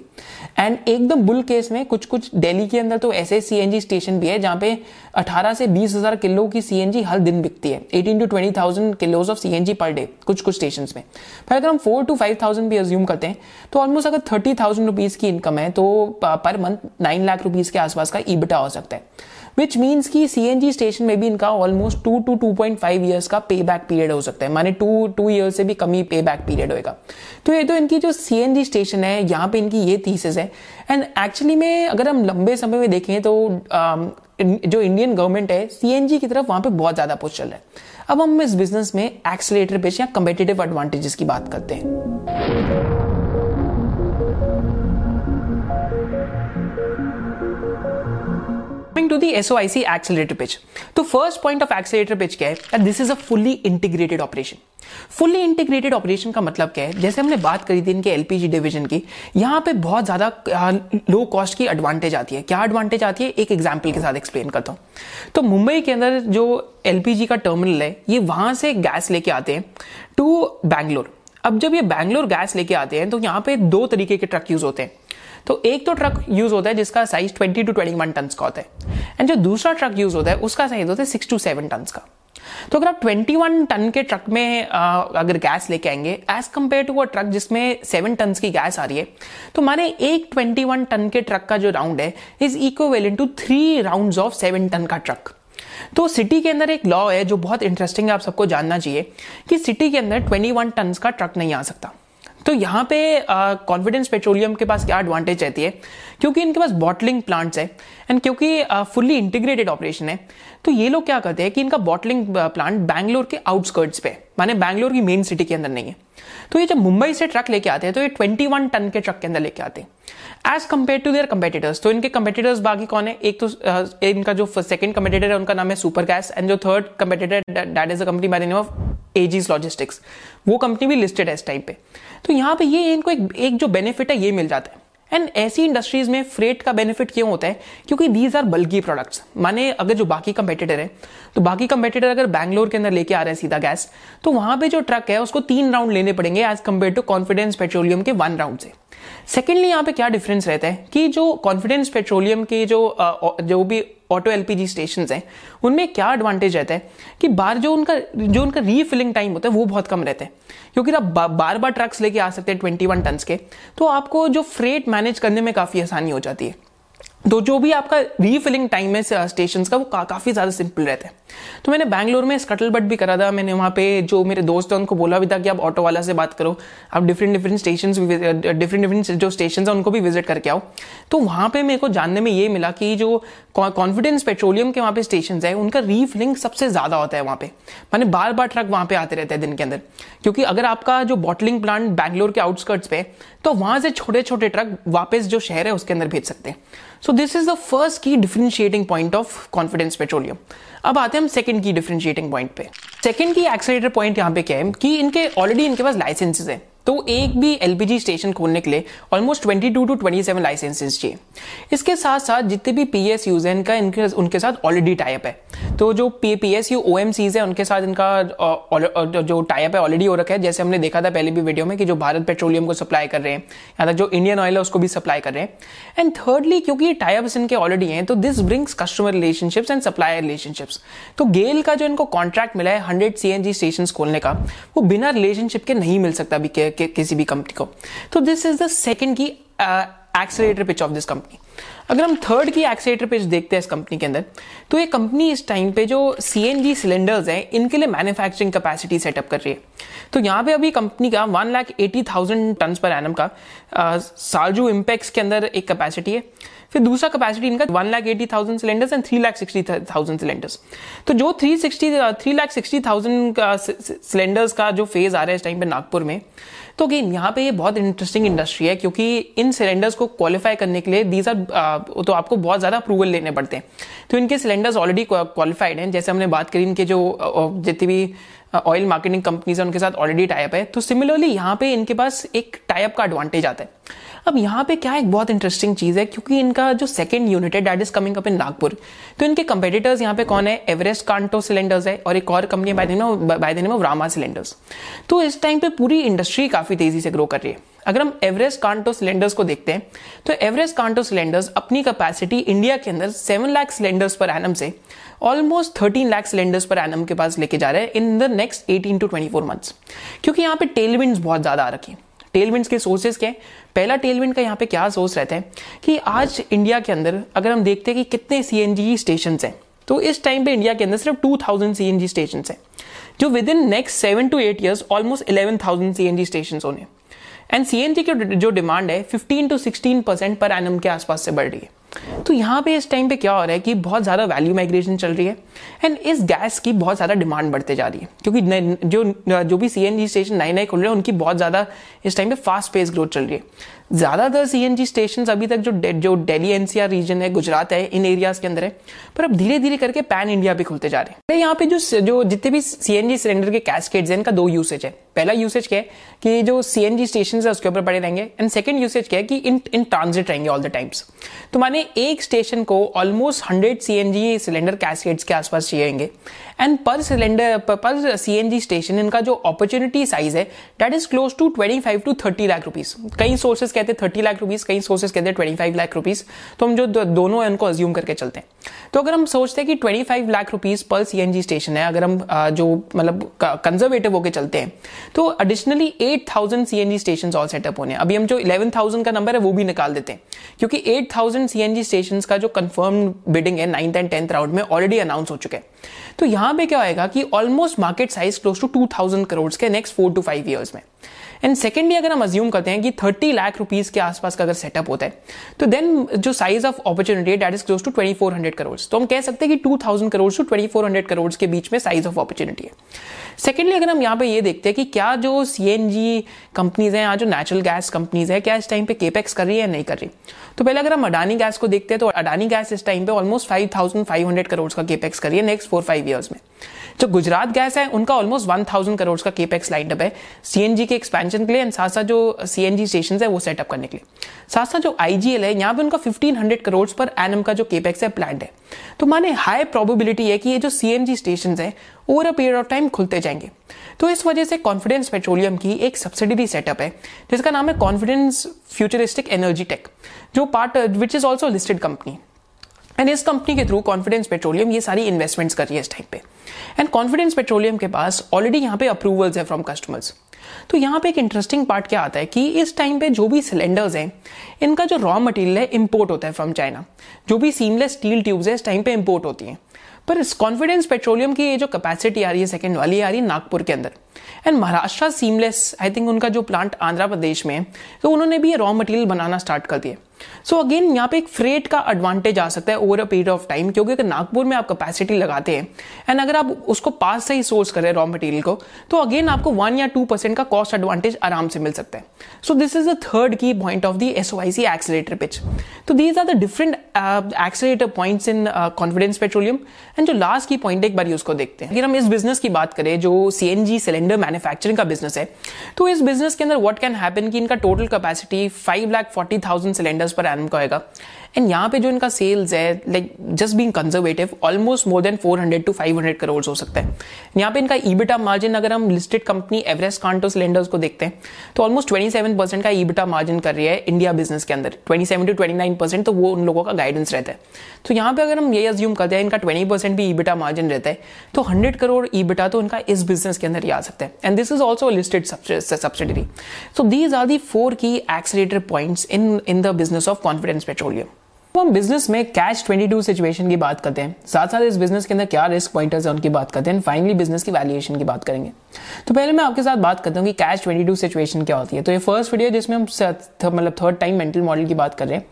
एंड एकदम बुल केस में कुछ कुछ दिल्ली के अंदर तो ऐसे सीएनजी स्टेशन भी है जहाँ पे 18 से बीस हज़ार किलो की सीएनजी हर दिन बिकती है। 18 to twenty thousand kilos of CNG per day कुछ कुछ स्टेशन में। फिर अगर हम फोर टू फाइव थाउज़ेंड भी अज्यूम करते हैं तो ऑलमोस्ट अगर थर्टी थाउज़ेंड रुपीज़ की इनकम है तो per month nine lakh rupees के आसपास का ईबिटा हो सकता है। विच मीन्स की सीएनजी स्टेशन में भी इनका almost two to two point five years का पे बैक पीरियड हो सकता है। माने टू टू ईयर्स से भी कम पे बैक पीरियड होगा तो ये तो इनकी जो सीएनजी स्टेशन है यहाँ पे इनकी ये थीसिस है। एंड एक्चुअली में अगर हम लंबे समय में देखें तो um, जो इंडियन गवर्नमेंट है सीएनजी की तरफ़ वहाँ पे बहुत ज़्यादा पुश चल रहा है। अब हम इस बिज़नेस में एक्सलेटर पेश या कंपेटेटिव एडवांटेजेस की बात करते हैं। Coming to the SOIC accelerator pitch. तो first point of accelerator pitch क्या है? This is a fully integrated operation fully integrated operation का मतलब क्या है? जैसे हमने बात करी थी इनके एलपीजी डिवीज़न की, यहाँ पे बहुत ज़्यादा लो कॉस्ट की एडवांटेज आती है। क्या एडवांटेज आती है? एक एग्ज़ाम्पल के साथ एक्सप्लेन करता हूँ। तो मुंबई के अंदर जो एलपीजी का टर्मिनल है, ये वहाँ से गैस लेके आते हैं टू बैंगलोर अब जब ये बैंगलोर गैस लेके आते हैं तो यहाँ पे दो तरीके के ट्रक यूज़ होते हैं। तो एक तो ट्रक यूज़ होता है जिसका साइज़ 20 टू 21 टन का होता है। एंड जो दूसरा ट्रक यूज़ होता है उसका साइज़ होता है सिक्स टू सेवन टन का। तो अगर आप 21 टन के ट्रक में आ, अगर गैस लेके आएँगे as compared to a truck जिसमें सेवन टन की गैस आ रही है तो माने एक 21 टन के ट्रक का जो राउंड है is equal to three round of seven ton का ट्रक तो सिटी के अंदर एक लॉ है जो बहुत इंटरेस्टिंग है आप सबको जानना चाहिए कि सिटी के अंदर 21 टन का ट्रक नहीं आ सकता। तो यहाँ पे कॉन्फिडेंस पेट्रोलियम के पास क्या एडवांटेज रहती है? क्योंकि इनके पास बॉटलिंग प्लांट्स है एंड क्योंकि फुल्ली इंटीग्रेटेड ऑपरेशन है तो ये लोग क्या करते हैं कि इनका बॉटलिंग प्लांट बैंगलोर के आउटस्कर्ट्स पे, माने बैंगलोर की मेन सिटी के अंदर नहीं है। तो ये जब मुंबई से ट्रक लेके आते हैं तो ये 21 टन के ट्रक के अंदर लेके आते हैं। As compared to their competitors तो इनके कंपेटिटर्स बाकी कौन है? एक तो इनका जो सेकंड कंपेटिटर है, उनका नाम है सुपर गैस एंड जो third competitor that is a company by the name of Aegis logistics वो कंपनी भी लिस्टेड है इस टाइम पे। तो यहाँ पे ये इनको एक, एक जो बेनिफिट है ये मिल जाता है। एंड ऐसी इंडस्ट्रीज़ में फ्रेट का बेनिफिट क्यों होता है? क्योंकि दीज आर बल्कि प्रोडक्ट्स माने अगर जो बाकी कंपेटिटर है तो बाकी कंपेटिटर अगर बैंगलोर के अंदर लेके आ रहे हैं सीधा गैस तो वहाँ पे जो ट्रक है उसको तीन राउंड लेने पड़ेंगे as compared to Confidence Petroleum के वन राउंड से। सेकेंडली यहाँ पे क्या डिफरेंस रहता है? कि जो कॉन्फिडेंस पेट्रोलियम के जो जो भी ऑटो एलपीजी स्टेशन हैं, उनमें क्या एडवांटेज रहता है कि बार जो उनका जो उनका रीफिलिंग टाइम होता है, वो बहुत कम रहता है। क्योंकि आप बार बार ट्रक्स लेके आ सकते हैं ट्वेंटी वन टन के तो आपको जो फ्रेट मैनेज करने में काफ़ी आसानी हो जाती है। तो जो भी आपका रीफिलिंग टाइम है स्टेशन का वो का, काफ़ी ज़्यादा सिंपल रहता है। तो मैंने बैंगलोर में स्कटल बट भी करा था मैंने वहाँ पे जो मेरे दोस्त हैं उनको बोला भी था कि आप ऑटो वाला से बात करो आप different different station different different जो स्टेशन है उनको भी विज़िट करके आओ। तो वहाँ पे मेरे को जानने में ये मिला कि जो कॉन्फिडेंस पेट्रोलियम के वहाँ पे स्टेशन है उनका रीफिलिंग सबसे ज़्यादा होता है वहाँ पे। मैंने बार बार ट्रक वहाँ पे आते रहते हैं दिन के अंदर। क्योंकि अगर आपका जो बॉटलिंग प्लांट बैंगलोर के आउटस्कर्ट्स पे तो वहाँ से छोटे छोटे ट्रक वापस जो शहर है उसके अंदर भेज सकते हैं। So this is the first key differentiating point of Confidence Petroleum अब आते हैं हम सेकंड की डिफ्रेंशिएटिंग पॉइंट पे। सेकंड की एक्सेलेटर पॉइंट यहाँ पे क्या है कि इनके ऑलरेडी इनके पास लाइसेंसेज है। तो एक भी एलपीजी स्टेशन खोलने के लिए ऑलमोस्ट 22 टू 27 लाइसेंसेस चाहिए। इसके साथ साथ जितने भी पी एस यूज़ है, इनका, इनके, उनके साथ ऑलरेडी टाइप है। तो जो P P S U O M Cs है, उनके साथ इनका जो टाइप है ऑलरेडी हो रखा है। जैसे हमने देखा था पहले भी वीडियो में कि जो भारत पेट्रोलियम को सप्लाई कर रहे हैं, या तक जो इंडियन ऑयल है, उसको भी सप्लाई कर रहे हैं। एंड थर्डली क्योंकि ये इनके ऑलरेडी हैं तो this brings customer relationships and supplier relationships तो गेल का जो इनको कॉन्ट्रैक्ट मिला है hundred C N G station खोलने का, वो बिना रिलेशनशिप के नहीं मिल सकता अभी किसी भी कंपनी को। तो this is the second key accelerator pitch of this company अगर हम थर्ड की एक्सेलेटर पिच देखते हैं इस कंपनी के अंदर तो ये कंपनी इस टाइम पे जो सीएनजी सिलेंडर्स हैं, इनके लिए मैन्युफैक्चरिंग कैपेसिटी सेटअप कर रही है। तो यहाँ पे अभी कंपनी का one lakh eighty thousand ton per annum का सालजू इम्पैक्स के अंदर एक कैपेसिटी है। फिर दूसरा कैपेसिटी इनका one lakh eighty thousand cylinders and three lakh sixty thousand cylinders तो जो three sixty three lakh sixty thousand cylinders का जो फ़ेज़ आ रहा है इस टाइम पे नागपुर में तो अगेन यहाँ पे ये बहुत इंटरेस्टिंग इंडस्ट्री है, क्योंकि इन सिलेंडर्स को क्वालिफाई करने के लिए दीज आर तो आपको बहुत ज़्यादा अप्रूवल लेने पड़ते हैं। तो इनके सिलेंडर्स ऑलरेडी क्वालिफाइड हैं। जैसे हमने बात करी, इनके जो जितनी भी ऑयल मार्केटिंग कंपनीज़ है, उनके साथ ऑलरेडी टाइप है। तो सिमिलरली यहाँ पे इनके पास एक टाइप का एडवांटेज आता है। अब यहाँ पे क्या एक बहुत इंटरेस्टिंग चीज़ है, क्योंकि इनका जो सेकंड यूनिट है that is coming up in Nagpur तो इनके कंपेटिटर्स यहाँ पे कौन है? एवरेस्ट कांटो सिलेंडर्स है, और एक और company by the of Rama cylinders तो इस टाइम पे पूरी इंडस्ट्री काफ़ी तेज़ी से ग्रो कर रही है। अगर हम एवरेस्ट कांटो सिलेंडर्स को देखते हैं तो एवरेस्ट कांटो सिलेंडर्स अपनी कैपेसिटी इंडिया के अंदर seven lakh cylinders per annum से almost thirteen lakh cylinders per annum के पास लेके जा रहे हैं in the next eighteen to twenty four months क्योंकि यहाँ पे टेलविंड बहुत ज़्यादा आ रखी है। टेलविंड के सोर्सेज क्या है? पहला टेलविंड का यहाँ पे क्या सोर्स रहता है? कि आज इंडिया के अंदर अगर हम देखते हैं कि कितने सी एन जी स्टेशन हैं तो इस टाइम पे इंडिया के अंदर सिर्फ़ 2000 जी स्टेशन हैं, जो within next seven to eight years almost eleven thousand C N G station होने एंड सी एन जी की जो डिमांड है 15 टू 16 परसेंट पर एनम के आसपास से बढ़ रही है। तो यहाँ पे इस टाइम पे क्या हो रहा है कि बहुत ज़्यादा वैल्यू माइग्रेशन चल रही है एंड इस गैस की बहुत ज़्यादा डिमांड बढ़ते जा रही है, क्योंकि जो जो भी सीएनजी स्टेशन नए नए खुल रहे हैं, उनकी बहुत ज़्यादा इस टाइम पे फास्ट पेस ग्रोथ चल रही है। ज़्यादातर सी एन जी स्टेशन अभी तक जो दे, जो दिल्ली एनसीआर रीजन है गुजरात है इन एरियाज़ के अंदर है पर अब धीरे धीरे करके पैन इंडिया भी खुलते जा रहे हैं। यहाँ पे जो जो जितने भी सी एन जी सिलेंडर के कैसकेट्स हैं इनका दो यूसेज है। पहला यूसेज क्या है कि जो सी एन जी स्टेशन है उसके ऊपर पड़े रहेंगे। एंड सेकंड यूसेज क्या है कि इन इन ट्रांजिट रहेंगे ऑल द टाइम्स तो माने एक स्टेशन को almost hundred C N G cylinder cascades के आसपास चाहिए एंड पर सिलेंडर पर सी स्टेशन इनका जो अपॉर्चुनिटी साइज़ है that is close to twenty five to thirty lakh rupees कई सोर्सेज कहते हैं थर्टी लाख रुपीज़ कई सोर्सेज कहते हैं ट्वेंटी फाइव लाख रुपीज़ तो हम जो दोनों है, उनको अज्यूम करके चलते हैं। तो अगर हम सोचते हैं कि ट्वेंटी फाइव लाख रुपीज़ पर सी स्टेशन है, अगर हम जो मतलब कंजर्वेटिव होकर चलते हैं तो additionally eight thousand C N G station all setup होने अभी हम जो इलेवन थाउज़ेंड का नंबर है, वो भी निकाल देते हैं। क्योंकि eight thousand C N G station का जो कंफर्म बिडिंग है नाइन्थ एंड टेंथ राउंड में ऑलरेडी अनाउंस हो चुके हैं। तो यहाँ पे क्या होएगा कि almost market size close to two thousand crore के next four to five years में। एंड सेकेंडली अगर हम अज्यूम करते हैं कि थर्टी लाख रुपीज़ के आसपास का अगर सेटअप होता है तो देन जो size of opportunity that is close to twenty four hundred crore तो हम कह सकते हैं कि two thousand crore to twenty four hundred crore के बीच में साइज़ ऑफ़ अपॉर्चुनिटी है। सेकेंडली अगर हम यहाँ पे ये देखते हैं कि क्या जो सी एन जी कंपनीज़ हैं या जो नेचुरल गैस कंपनीज़ है, क्या इस टाइम पे केपेक्स कर रही है या नहीं कर रही? तो पहले अगर हम अडानी गैस को देखते हैं तो अडानी गैस इस टाइम पे almost five thousand five hundred crore का केपेक्स कर रही है नेक्स्ट फोर फाइव ईयर्स में। जो गुजरात गैस है, उनका ऑलमोस्ट वन थाउज़ेंड करोड़ का केपेक्स लाइन अप है सीएनजी के एक्सपेंशन के लिए एंड साथ साथ जो सीएनजी स्टेशन है, वो सेटअप करने के लिए। साथ साथ जो आईजीएल है, यहाँ पे उनका फिफ्टीन हंड्रेड करोड़ पर एनम का जो केपेक्स है प्लान है। तो माने हाई प्रोबेबिलिटी है कि ये जो सीएनजी स्टेशन है over a period of time खुलते जाएँगे। तो इस वजह से कॉन्फिडेंस पेट्रोलियम की एक सब्सिडरी सेटअप है, जिसका नाम है कॉन्फिडेंस फ्यूचरिस्टिक एनर्जी टेक जो part which is also listed company and इस कंपनी के थ्रू कॉन्फिडेंस पेट्रोलियम ये सारी इन्वेस्टमेंट्स कर रही है इस टाइम पे। एंड कॉन्फिडेंस पेट्रोलियम के पास ऑलरेडी यहाँ पे अप्रूवल्स है फ्रॉम कस्टमर्स तो यहाँ पे एक इंटरेस्टिंग पार्ट क्या आता है कि इस टाइम पे जो भी सिलेंडर्स हैं, इनका जो रॉ मटेरियल है इंपोर्ट होता है फ्रॉम चाइना जो भी सीमलेस स्टील ट्यूब्स है, इस टाइम पे इंपोर्ट होती हैं। पर इस कॉन्फिडेंस पेट्रोलियम की ये जो कैपेसिटी आ रही है सेकेंड वाली आ रही है नागपुर के अंदर। And Maharashtra seamless I think उनका जो प्लांट आंध्र प्रदेश में है तो उन्होंने भी ये रॉ मटेरियल बनाना स्टार्ट कर दिया सो so अगेन यहाँ पे एक फ्रेट का एडवांटेज आ सकता है over a period of time क्योंकि अगर नागपुर में आप कैपेसिटी लगाते हैं एंड अगर आप उसको पास से ही सोर्स करें रॉ मटेरियल को तो अगेन आपको वन या टू परसेंट का कॉस्ट एडवांटेज आराम से मिल सकता है। So this is the third key point of the S C accelerator pitch तो these are the different accelerator points in Confidence Petroleum and जो लास्ट की पॉइंट एक बार उसको देखते हैं। अगर हम इस बिज़नेस की बात करें, जो सी सिलेंडर मैन्युफैक्चरिंग का बिज़नेस है तो इस बिज़नेस के अंदर व्हाट कैन हैपन कि इनका total capacity five lakh forty thousand cylinders पर एनम का होगा एंड यहाँ पे जो इनका सेल्स है like just being conservative almost more than 400 to 500 crore हो सकता है। यहाँ पे इनका ईबिटा मार्जिन अगर हम listed company Everest Kanto cylinders को देखते हैं तो ऑलमोस्ट 27 परसेंट का ईबिटा मार्जिन कर रही है इंडिया बिज़नेस के अंदर। 27 टू 29 परसेंट तो वो उन लोगों का गाइडेंस रहता है। तो यहाँ पे अगर हम ये अज्यूम करते हैं, इनका 20 परसेंट भी ईबिटा मार्जिन रहता है तो 100 करोड़ ईबिटा तो इनका इस बिज़नेस के अंदर ही आ सकता है। And this is also listed subsidiary so these are the four key accelerator points in in the business of Confidence Petroleum तो हम बिज़नेस में कैश 22 सिचुएशन की बात करते हैं। साथ साथ इस बिज़नेस के अंदर क्या रिस्क पॉइंटर्स है उनकी बात करते हैं। फाइनली बिज़नेस की वैल्यूएशन की बात करेंगे। तो पहले मैं आपके साथ बात करता हूँ कि कैश 22 सिचुएशन क्या होती है। तो ये फ़र्स्ट वीडियो जिसमें हम मतलब थर्ड टाइम मेंटल मॉडल की बात कर रहे हैं।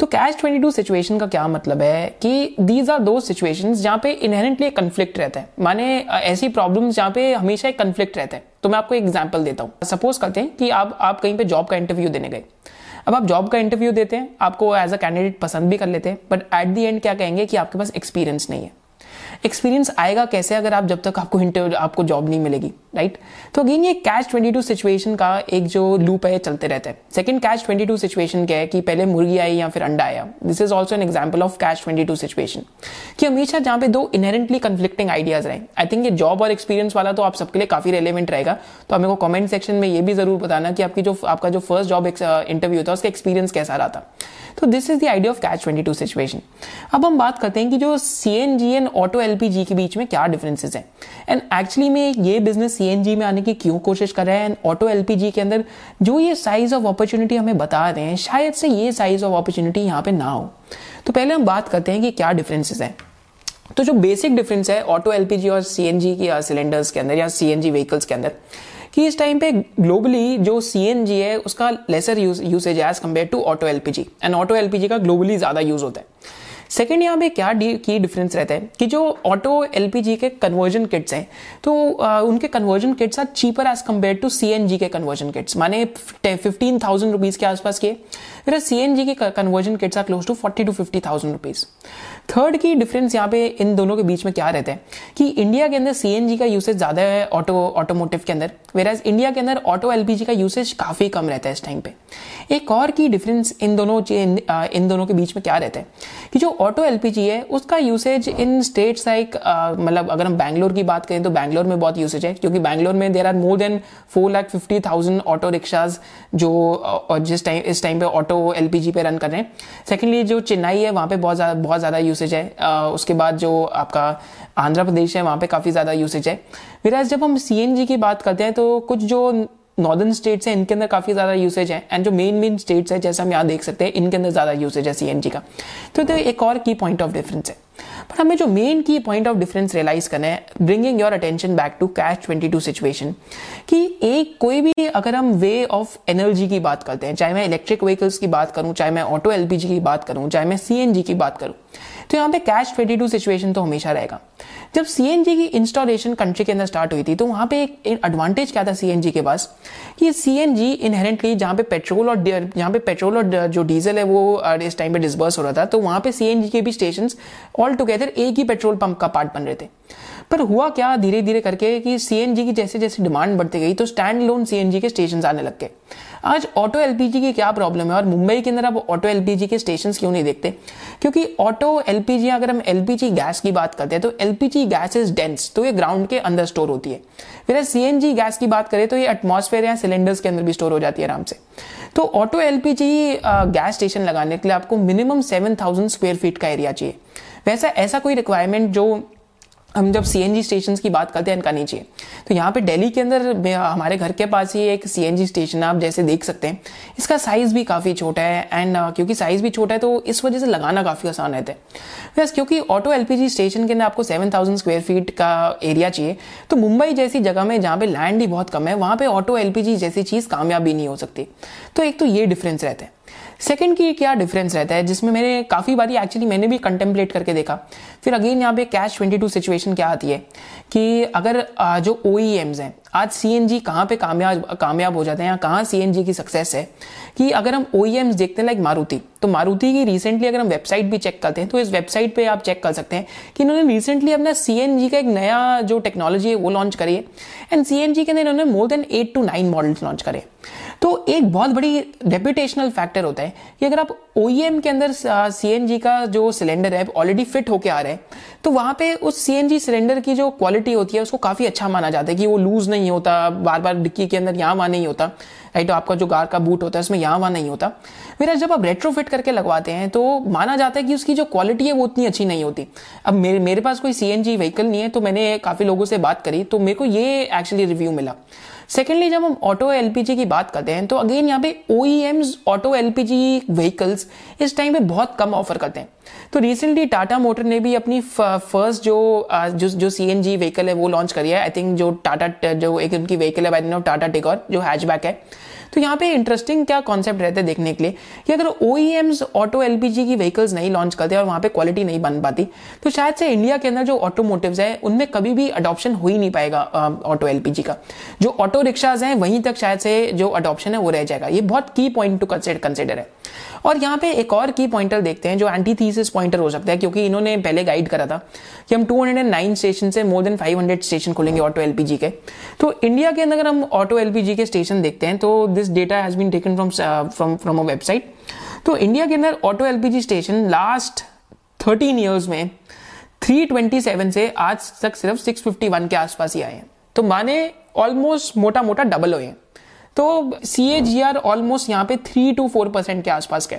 तो कैश 22 सिचुएशन का क्या मतलब है कि दीज आर दो सिचुएशन जहाँ पे इनहेरेंटली एक कन्फ्लिक्ट रहता है। माने ऐसी प्रॉब्लम जहाँ पे हमेशा एक कन्फ्लिक्ट रहता है। तो मैं आपको एग्ज़ाम्पल देता हूँ। सपोज़ करते हैं कि आप आप कहीं पे जॉब का इंटरव्यू देने गए। अब आप जॉब का इंटरव्यू देते हैं, आपको एज अ कैंडिडेट पसंद भी कर लेते हैं बट एट दी एंड क्या कहेंगे कि आपके पास एक्सपीरियंस नहीं है। एक्सपीरियंस आएगा कैसे अगर आप जब तक आपको इंटरव्यू आपको जॉब नहीं मिलेगी राइट तो अगेन ये कैश 22 सिचुएशन का एक जो लूप है चलते रहता है। सेकंड कैश 22 सिचुएशन क्या है कि पहले मुर्गी आई या फिर अंडा आया? This is also an example of catch 22 situation कि हमेशा जहाँ पे दो इनहेरेंटली कंफ्लिक्टिंग आइडियाज़ रहे। आई थिंक ये जॉब और एक्सपीरियंस वाला तो आप सबके लिए काफ़ी रेलिवेंट रहेगा। तो हमें को कमेंट सेक्शन में ये भी ज़रूर बताना कि आपकी जो, आपका जो फ़र्स्ट जॉब इंटरव्यू था, उसका एक्सपीरियंस कैसा रहा था। तो this is the idea of catch 22 situation अब हम बात करते हैं कि जो सीएनजी एंड ऑटो एलपीजी के बीच में क्या डिफरेंसेस हैं। एंड एक्चुअली में ये बिज़नेस सीएनजी में आने की क्यों कोशिश कर रहे हैं एंड ऑटो एलपीजी के अंदर जो ये साइज़ ऑफ़ अपॉर्चुनिटी हमें बता रहे हैं, शायद से ये साइज़ ऑफ़ अपॉर्चुनिटी यहाँ पे ना हो। तो पहले हम बात करते हैं कि क्या डिफरेंसेस हैं। तो जो बेसिक डिफरेंस है ऑटो एलपीजी और सीएनजी की सिलेंडर्स के अंदर या सीएनजी व्हीकल्स के अंदर कि इस टाइम पे ग्लोबली जो सी है उसका लेसर यूसेज है as compared to auto LPG and auto LPG का ग्लोबली ज़्यादा यूज़ होता है. सेकेंड यहाँ पे क्या की डिफरेंस रहता है? कि जो ऑटो एलपीजी के कन्वर्जन किट्स हैं तो आ, उनके conversion kits are cheaper as compared to CNG के कन्वर्जन किट्स माने फिफ्टीन थाउज़ेंड रुपीज़ के आसपास के फिर सीएनजी के conversion kits are close to forty to fifty thousand rupees third key difference यहाँ पे इन दोनों के बीच में क्या रहता है? कि इंडिया के अंदर सीएनजी का यूसेज ज़्यादा है ऑटो ऑटोमोटिव के अंदर वेर इंडिया के अंदर ऑटो एलपीजी का यूसेज काफ़ी कम रहता है इस टाइम पे। एक और की डिफरेंस इन दोनों इन, इन दोनों के बीच में क्या रहता है? कि जो ऑटो एलपीजी है उसका यूसेज इन स्टेट्स लाइक मतलब अगर हम बैंगलोर की बात करें तो बैंगलोर में बहुत यूसेज है क्योंकि बैंगलोर में there are more than four lakh fifty thousand auto rickshaws जो जिस टाइम इस टाइम पे ऑटो एलपीजी पे रन कर रहे हैं। सेकेंडली जो चेन्नई है वहाँ पे बहुत ज़्यादा बहुत ज़्यादा यूसेज है। उसके बाद जो आपका आंध्र प्रदेश है वहाँ पे काफ़ी ज़्यादा यूसेज है। फिर जब हम सीएनजी की बात करते हैं तो कुछ जो नॉर्दर्न स्टेट्स हैं इनके अंदर काफ़ी ज़्यादा यूसेज है। एंड जो मेन मेन स्टेट्स है जैसे हम यहाँ देख सकते हैं इनके अंदर ज़्यादा यूसेज है सीएनजी का। तो, तो एक और की पॉइंट ऑफ़ डिफरेंस है। पर हमें जो मेन की पॉइंट ऑफ़ डिफरेंस रियलाइज़ करना है bringing your attention back to catch 22 situation कि एक कोई भी अगर हम वे ऑफ़ एनर्जी की बात करते हैं चाहे मैं इलेक्ट्रिक व्हीकल्स की बात करूँ चाहे मैं ऑटो एलपीजी की बात करूँ चाहे मैं सीएनजी की बात करूँ तो यहाँ पे कैश 22 सिचुएशन तो हमेशा रहेगा। जब सीएनजी की इंस्टॉलेशन कंट्री के अंदर स्टार्ट हुई थी तो वहाँ पे एक एडवांटेज क्या था सीएनजी के पास? कि सीएनजी इनहेरेंटली जहाँ पे पेट्रोल और जहाँ पे पेट्रोल और जो डीजल है, वो इस टाइम पे डिस्बर्स हो रहा था तो वहाँ पे सीएनजी के भी स्टेशन ऑल टुगेदर एक ही पेट्रोल पंप का पार्ट बन रहे थे। पर हुआ क्या धीरे धीरे करके कि सीएनजी की जैसे जैसे डिमांड बढ़ती गई तो स्टैंड लोन सीएनजी के स्टेशन आने लग गए। आज ऑटो एलपीजी की क्या प्रॉब्लम है? और मुंबई के अंदर आप ऑटो एलपीजी के स्टेशन क्यों नहीं देखते? क्योंकि ऑटो एलपीजी अगर हम एलपीजी गैस की बात करते हैं तो एलपीजी गैस इज़ डेंस तो ये ग्राउंड के अंदर स्टोर होती है। फिर सीएनजी गैस की बात करें तो ये एटमोसफेयर या सिलेंडर्स के अंदर भी स्टोर हो जाती है आराम से। तो ऑटो एलपीजी गैस स्टेशन लगाने के लिए आपको minimum seven thousand square feet का एरिया चाहिए। वैसा ऐसा कोई रिक्वायरमेंट जो हम जब सी एन जी स्टेशन की बात करते हैं, इनका नीचे। तो यहाँ पे दिल्ली के अंदर हमारे घर के पास ही एक सी एन जी स्टेशन आप जैसे देख सकते हैं। इसका साइज़ भी काफ़ी छोटा है एंड क्योंकि साइज़ भी छोटा है तो इस वजह से लगाना काफ़ी आसान रहता है। बस क्योंकि auto L P G station के अंदर आपको 7000 स्क्वायर फीट का एरिया चाहिए। तो मुंबई जैसी जगह में जहाँ पे लैंड ही बहुत कम है, वहाँ पे ऑटो एल पी जी जैसी चीज़ कामयाब नहीं हो सकती। तो एक तो ये डिफरेंस रहता है। सेकंड की क्या डिफरेंस रहता है, जिसमें मैंने काफ़ी बारी एक्चुअली मैंने भी कंटेम्पलेट करके देखा। फिर अगेन यहाँ पे कैश ट्वेंटी टू सिचुएशन क्या आती है? कि अगर जो ओ e हैं, आज सी एन जी कहाँ पे कामयाब कामयाब हो जाते हैं या कहाँ सी एन जी की सक्सेस है? कि अगर हम ओ e देखते हैं लाइक मारुति तो मारुति की रिसेंटली अगर हम वेबसाइट भी चेक करते हैं तो इस वेबसाइट पे आप चेक कर सकते हैं कि इन्होंने रिसेंटली अपना सी एन जी का एक नया जो टेक्नोलॉजी है, वो लॉन्च करी है। एंड सी एन जी के अंदर इन्होंने more than eight to nine models launch करे। तो एक बहुत बड़ी रेपुटेशनल फैक्टर होता है कि अगर आप ओ e के अंदर सीएनजी का जो सिलेंडर है ऑलरेडी फिट होके आ रहे हैं तो वहाँ पे उस सीएनजी सिलेंडर की जो क्वालिटी होती है, उसको काफ़ी अच्छा माना जाता है कि वो लूज नहीं होता बार बार डिक्की के अंदर यहाँ वहाँ नहीं होता राइट तो आपका जो कार का बूट होता है, उसमें यहाँ वहाँ नहीं होता। मेरा जब आप रेट्रोफिट करके लगवाते हैं तो माना जाता है कि उसकी जो क्वालिटी है, वो उतनी अच्छी नहीं होती। अब मेरे मेरे पास कोई सीएनजी व्हीकल नहीं है तो मैंने काफ़ी लोगों से बात करी तो मेरे को ये एक्चुअली रिव्यू मिला। सेकेंडली जब हम ऑटो एलपीजी की बात करते हैं तो अगेन यहाँ पे ओ ऑटो एलपीजी व्हीकल्स इस टाइम पे बहुत कम ऑफ़र करते हैं। तो रिसेंटली टाटा मोटर ने भी अपनी फ़र्स्ट जो जो जो सी एन जी व्हीकल है, वो लॉन्च करी है। आई थिंक जो टाटा जो एक उनकी व्हीकल है टाटा टिकॉर जो हैचबैक है। तो यहाँ पे इंटरेस्टिंग क्या कॉन्सेप्ट रहता है देखने के लिए? कि अगर ओ ऑटो एलपीजी की व्हीकल्स नहीं लॉन्च करते और वहाँ पे क्वालिटी नहीं बन पाती तो शायद से इंडिया के अंदर जो ऑटोमोटिव है, उनमें कभी भी अडॉप्शन हो ही नहीं पाएगा ऑटो एलपीजी का। जो ऑटो रिक्शाज हैं, वहीं तक शायद से जो अडॉप्शन है वो रह जाएगा। ये बहुत की पॉइंट टू कंसिडर है। और यहाँ पे एक और की पॉइंटर देखते हैं, जो एंटी थीसिस पॉइंटर हो सकता है, क्योंकि इन्होंने पहले गाइड करा था कि हम 209 स्टेशन से मोर देन 500 स्टेशन खोलेंगे ऑटो एलपीजी के। तो इंडिया के अंदर अगर हम ऑटो एलपीजी के स्टेशन देखते हैं तो this data has been taken from from from a website तो इंडिया के अंदर auto LPG station last thirteen years में 327 से आज तक सिर्फ़ 651 के आसपास ही आए हैं। तो माने ऑलमोस्ट मोटा मोटा डबल हुए हैं। तो सी ए जी आर ऑलमोस्ट यहाँ पे थ्री टू फोर परसेंट के आसपास के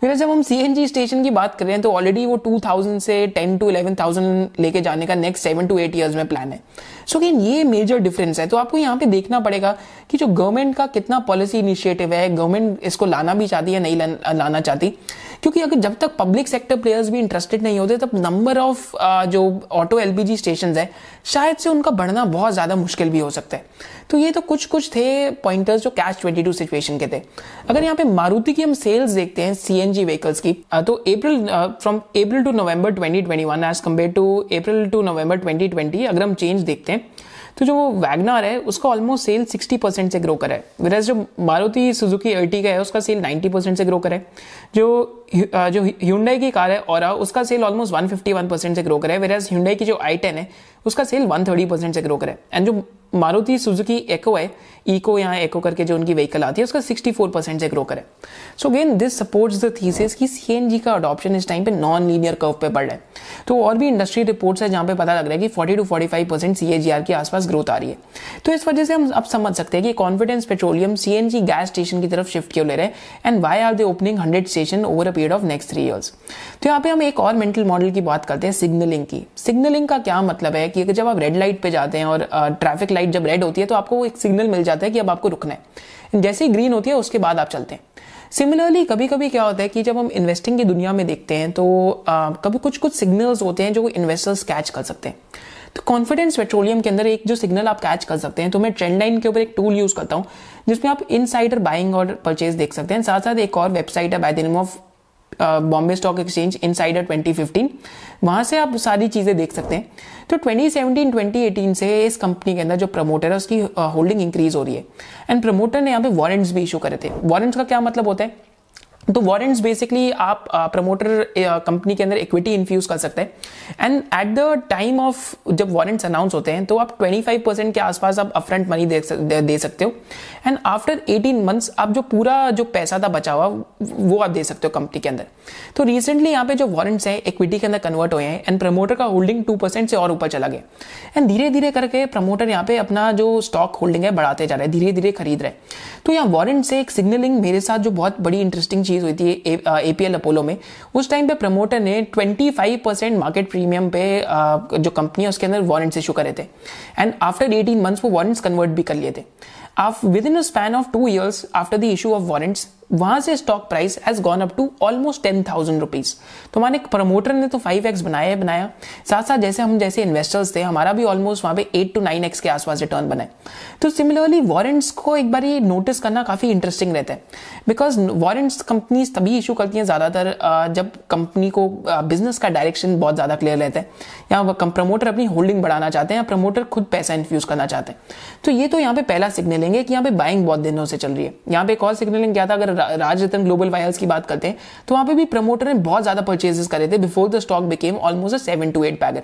फिर जब हम सी एन जी स्टेशन की बात कर रहे हैं तो ऑलरेडी वो टू थाउज़ेंड से टेन टू इलेवन थाउज़ेंड लेके जाने का next seven to eight years में प्लान है। सो so, ये मेजर डिफरेंस है। तो आपको यहाँ पे देखना पड़ेगा कि जो गवर्नमेंट का कितना पॉलिसी इनिशिएटिव है गवर्नमेंट इसको लाना भी चाहती है नहीं लाना चाहती। क्योंकि अगर जब तक पब्लिक सेक्टर प्लेयर्स भी इंटरेस्टेड नहीं होते तब नंबर ऑफ़ जो ऑटो एलपीजी स्टेशन है शायद से उनका बढ़ना बहुत ज़्यादा मुश्किल भी हो सकता है। तो ये तो कुछ कुछ थे पॉइंटर्स जो कैश ट्वेंटी टू सिचुएशन के थे। अगर यहाँ पे मारुति की हम सेल्स देखते हैं सी सीएनजी व्हीकल्स की तो April from April to November 2021 as compare to April to November 2020 अगर हम चेंज देखते हैं तो जो वो वैगनार है, उसका ऑलमोस्ट सेल 60 परसेंट से ग्रो करा है। वेराज जो मारुति सुजुकी अर्टिगा है, उसका सेल 90 परसेंट से ग्रो करा है। जो जो ह्यूंडई की कार है और उसका सेल ऑलमोस्ट 151 परसेंट से ग्रो करा है वेराज ह्यूंडई की जो आई टेन है, उसका सेल 130 परसेंट से ग्रो करा। एंड जो मारुति सुजुकी एको है इको यहाँ एको करके जो उनकी व्हीकल आती है, उसका 64 परसेंट से ग्रो करे। So again this supports the thesis कि सीएनजी का अडॉप्शन इस टाइम पे नॉन लीनियर कर्व पे बढ़ रहा है। तो और भी इंडस्ट्री रिपोर्ट्स है जहाँ पे पता लग रहा है कि 40 टू 45 परसेंट सीएजीआर के आसपास ग्रोथ आ रही है। तो इस वजह से हम अब समझ सकते हैं कि Confidence Petroleum CNG gas station की तरफ़ शिफ्ट क्यों ले रहे हैं and why are they opening hundred station over a period of next three years तो यहाँ पे हम एक और मेंटल मॉडल की बात करते हैं सिग्नलिंग की। सिग्नलिंग का क्या मतलब है कि जब आप रेड लाइट पे जाते हैं और ट्रैफ़िक लाइट जब रेड होती है तो आपको एक सिग्नल मिल जाता है कि अब आपको रुकना है। जैसे ही ग्रीन होती है उसके बाद आप चलते हैं। सिमिलरली कभी कभी क्या होता है कि जब हम इन्वेस्टिंग की दुनिया में देखते हैं तो आ, कभी कुछ कुछ सिग्नल्स होते हैं जो इन्वेस्टर्स कैच कर सकते हैं। तो कॉन्फिडेंस पेट्रोलियम के अंदर एक जो सिग्नल आप कैच कर सकते हैं तो मैं ट्रेंड लाइन के ऊपर एक टूल यूज़ करता हूँ जिसमें आप इनसाइडर बाइंग और परचेज देख सकते हैं। साथ साथ एक और वेबसाइट है by the name of Bombay Stock Exchange in insider 2015 वहाँ से आप सारी चीज़ें देख सकते हैं। तो 2017 2018 से इस कंपनी के अंदर जो प्रमोटर है, उसकी होल्डिंग इंक्रीज हो रही है। एंड प्रमोटर ने यहाँ पे वारंट्स भी इशू करे थे। वारंट्स का क्या मतलब होता है? तो वारंट्स बेसिकली आप प्रमोटर कंपनी के अंदर इक्विटी इन्फ्यूज कर सकते हैं। And at the time of जब वारंट्स अनाउंस होते हैं तो आप 25 परसेंट के आसपास आप अपफ्रंट मनी दे, सकते हो। एंड आफ्टर 18 मंथ्स आप जो पूरा जो पैसा था बचा हुआ वो आप दे सकते हो कंपनी के अंदर। तो रिसेंटली यहाँ पे जो वारंट्स हैं इक्विटी के अंदर कन्वर्ट हुए हैं एंड प्रमोटर का होल्डिंग टू से और ऊपर चला गया। एंड धीरे धीरे करके प्रमोटर यहाँ पे अपना जो स्टॉक होल्डिंग है बढ़ाते जा रहे हैं धीरे धीरे खरीद रहे तो यहाँ वारंट से एक सिग्नलिंग मेरे साथ जो बहुत बड़ी इंटरेस्टिंग चीज़ रिलीज़ हुई थी एपीएल अपोलो में, उस टाइम पे प्रमोटर ने 25 परसेंट मार्केट प्रीमियम पे जो कंपनी है, उसके अंदर वारंट्स इशू करे थे। एंड आफ्टर 18 मंथ्स वो वारंट्स कन्वर्ट भी कर लिए थे। With in a span of two years after the issue of warrants वहाँ से stock price has gone up to almost ten thousand rupees तो माने प्रमोटर ने तो फाइव एक्स बनाया है, बनाया। साथ साथ जैसे हम जैसे इन्वेस्टर्स थे, हमारा भी ऑलमोस्ट वहाँ पे एट टू नाइन एक्स के आसपास रिटर्न बनाए तो सिमिलरली वारंट्स को एक बार ये नोटिस करना काफ़ी इंटरेस्टिंग रहता है। बिकॉज़ वारंट्स कंपनीज़ तभी इशू करती हैं ज़्यादातर जब कंपनी को बिज़नेस का डायरेक्शन बहुत ज़्यादा क्लियर रहता है। या प्रमोटर अपनी होल्डिंग बढ़ाना चाहते हैं या प्रमोटर खुद पैसा इन्फ्यूज करना चाहते हैं। तो ये तो यहाँ पे पहला सिग्नलिंग है कि यहाँ पे बाइंग बहुत दिनों से चल रही है। यहाँ पे एक और सिग्नलिंग क्या था? अगर राज रतन ग्लोबल वायर्स की बात करते हैं तो वहाँ पे भी प्रमोटर ने बहुत ज़्यादा परचेजेस करे थे before the stock became almost seven to eight bagger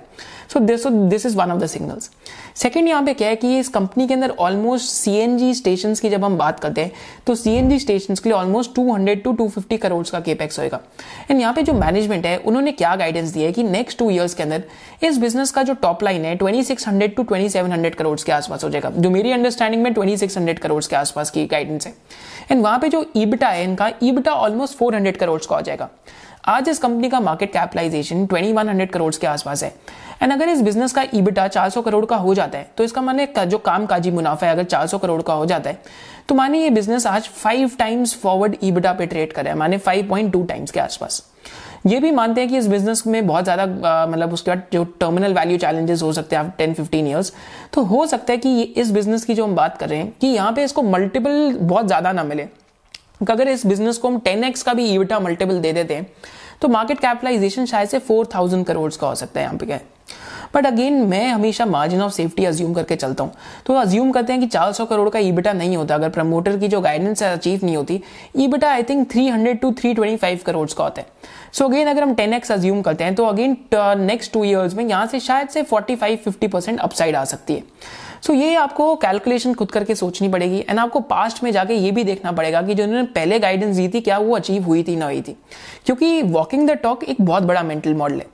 so this this is one of the signals second यहाँ पे क्या है कि इस कंपनी के अंदर ऑलमोस्ट सीएनजी स्टेशन की जब हम बात करते हैं तो सीएनजी स्टेशन के लिए ऑलमोस्ट 200 टू 250 करोड़ का केपेक्स होगा एंड यहाँ पे जो मैनेजमेंट है, उन्होंने क्या गाइडेंस दिया है कि नेक्स्ट टू ईयर्स के अंदर इस बिज़नेस का जो टॉप लाइन है 2600 टू 2700 करोड़ के आसपास हो जाएगा। जो मेरी अंडरस्टैंडिंग में 2600 करोड़ के आसपास की गाइडेंस है। एंड वहाँ पे जो ईबिटा है इनका ईबिटा ऑलमोस्ट 400 करोड़ का हो जाएगा। आज इस कंपनी का मार्केट कैपिटलाइजेशन 2100 करोड़ के आसपास है। एंड अगर इस बिज़नेस का ईबिटा 400 करोड़ का हो जाता है तो इसका माने जो काम काजी मुनाफा है, अगर 400 करोड़ का हो जाता है तो माने ये बिज़नेस आज फाइव टाइम्स फॉरवर्ड ईबिटा पे ट्रेड करे माने 5.2 टाइम्स के आसपास। ये भी मानते हैं कि इस बिज़नेस में बहुत ज़्यादा मतलब उसके बाद जो टर्मिनल वैल्यू चैलेंजेस हो सकते हैं टेन फिफ्टीन ईयर्स तो हो सकता है कि इस बिज़नेस की जो हम बात कर रहे हैं, कि यहाँ पे इसको मल्टीपल बहुत ज़्यादा ना मिले। अगर इस बिज़नेस को हम टेन एक्स का भी ईविटा मल्टीपल दे देते हैं तो मार्केट कैपिटलाइजेशन शायद से फोर थाउज़ेंड करोड़ का हो सकता है यहाँ पे क्या बट अगेन मैं हमेशा मार्जिन ऑफ़ सेफ्टी अज्यूम करके चलता हूँ। तो अज्यूम करते हैं कि 400 करोड़ का ईबिटा नहीं होता। अगर प्रमोटर की जो गाइडेंस है अचीव नहीं होती EBITDA I think 300 to 325 crore का होता है। सो so अगेन अगर हम 10x अज्यूम करते हैं तो अगेन नेक्स्ट टू ईयर्स में यहाँ से शायद से 45 50 परसेंट अपसाइड आ सकती है। सो so, ये आपको कैलकुलेशन खुद करके सोचनी पड़ेगी एंड आपको पास्ट में जाके ये भी देखना पड़ेगा कि जो उन्होंने पहले गाइडेंस दी थी क्या वो अचीव हुई थी ना हुई थी। क्योंकि वॉकिंग द टॉक एक बहुत बड़ा मेंटल मॉडल है।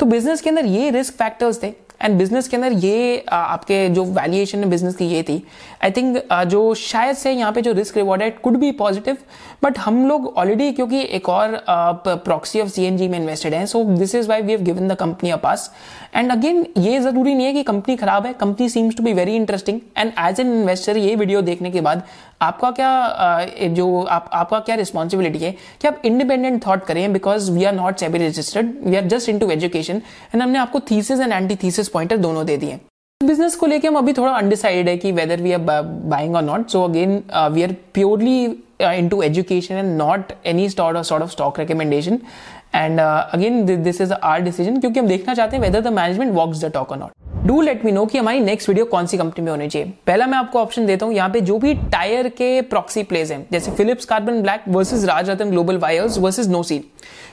तो बिज़नेस के अंदर ये रिस्क फैक्टर्स थे एंड बिज़नेस के अंदर ये आपके जो वैल्यूएशन है बिज़नेस की ये थी। आई थिंक जो शायद से यहाँ पे जो रिस्क रिवॉर्ड है कुड बी पॉजिटिव बट हम लोग ऑलरेडी क्योंकि एक और प्रॉक्सी ऑफ़ सीएनजी में इन्वेस्टेड है so this is why we have given the company a pass and again ये ज़रूरी नहीं है कि कंपनी खराब है company seems to be very interesting and as an investor ये वीडियो देखने के बाद आपका क्या जो आप, आपका क्या रिस्पॉन्सिबिलिटी है कि आप इंडिपेंडेंट थॉट करें because we are not SEBI registered we are just into education and हमने आपको thesis and anti thesis pointer दोनों दे दिए बिज़नेस को लेके हम अभी थोड़ा अनडिसाइडेड है कि whether we are buying or not so again we are purely into education and not any sort of sort of stock recommendation and uh, again this is our decision क्योंकि हम देखना चाहते हैं whether the management walks the talk or not do let me know कि हमारी next video कौन सी company में होनी चाहिए पहला मैं आपको ऑप्शन देता हूँ यहाँ पे जो भी टायर के प्रॉक्सी प्लेस हैं जैसे Phillips Carbon Black versus Rajratan Global Wires versus no सीड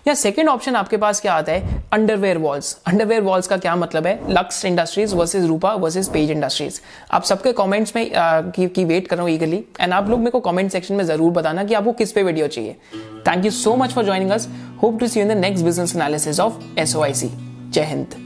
या सेकेंड ऑप्शन आपके पास क्या आता है? अंडरवेयर वॉल्स अंडरवेयर वॉल्स का क्या मतलब है? Lux Industries versus Rupa versus Page Industries आप सबके कॉमेंट्स में आ, की, की वेट करो ईगली एंड आप लोग मेरे को कॉमेंट सेक्शन में ज़रूर बताना कि आपको किस पे वीडियो चाहिए. Thank you so much for joining us hope to see in the next business analysis of S Jai Hind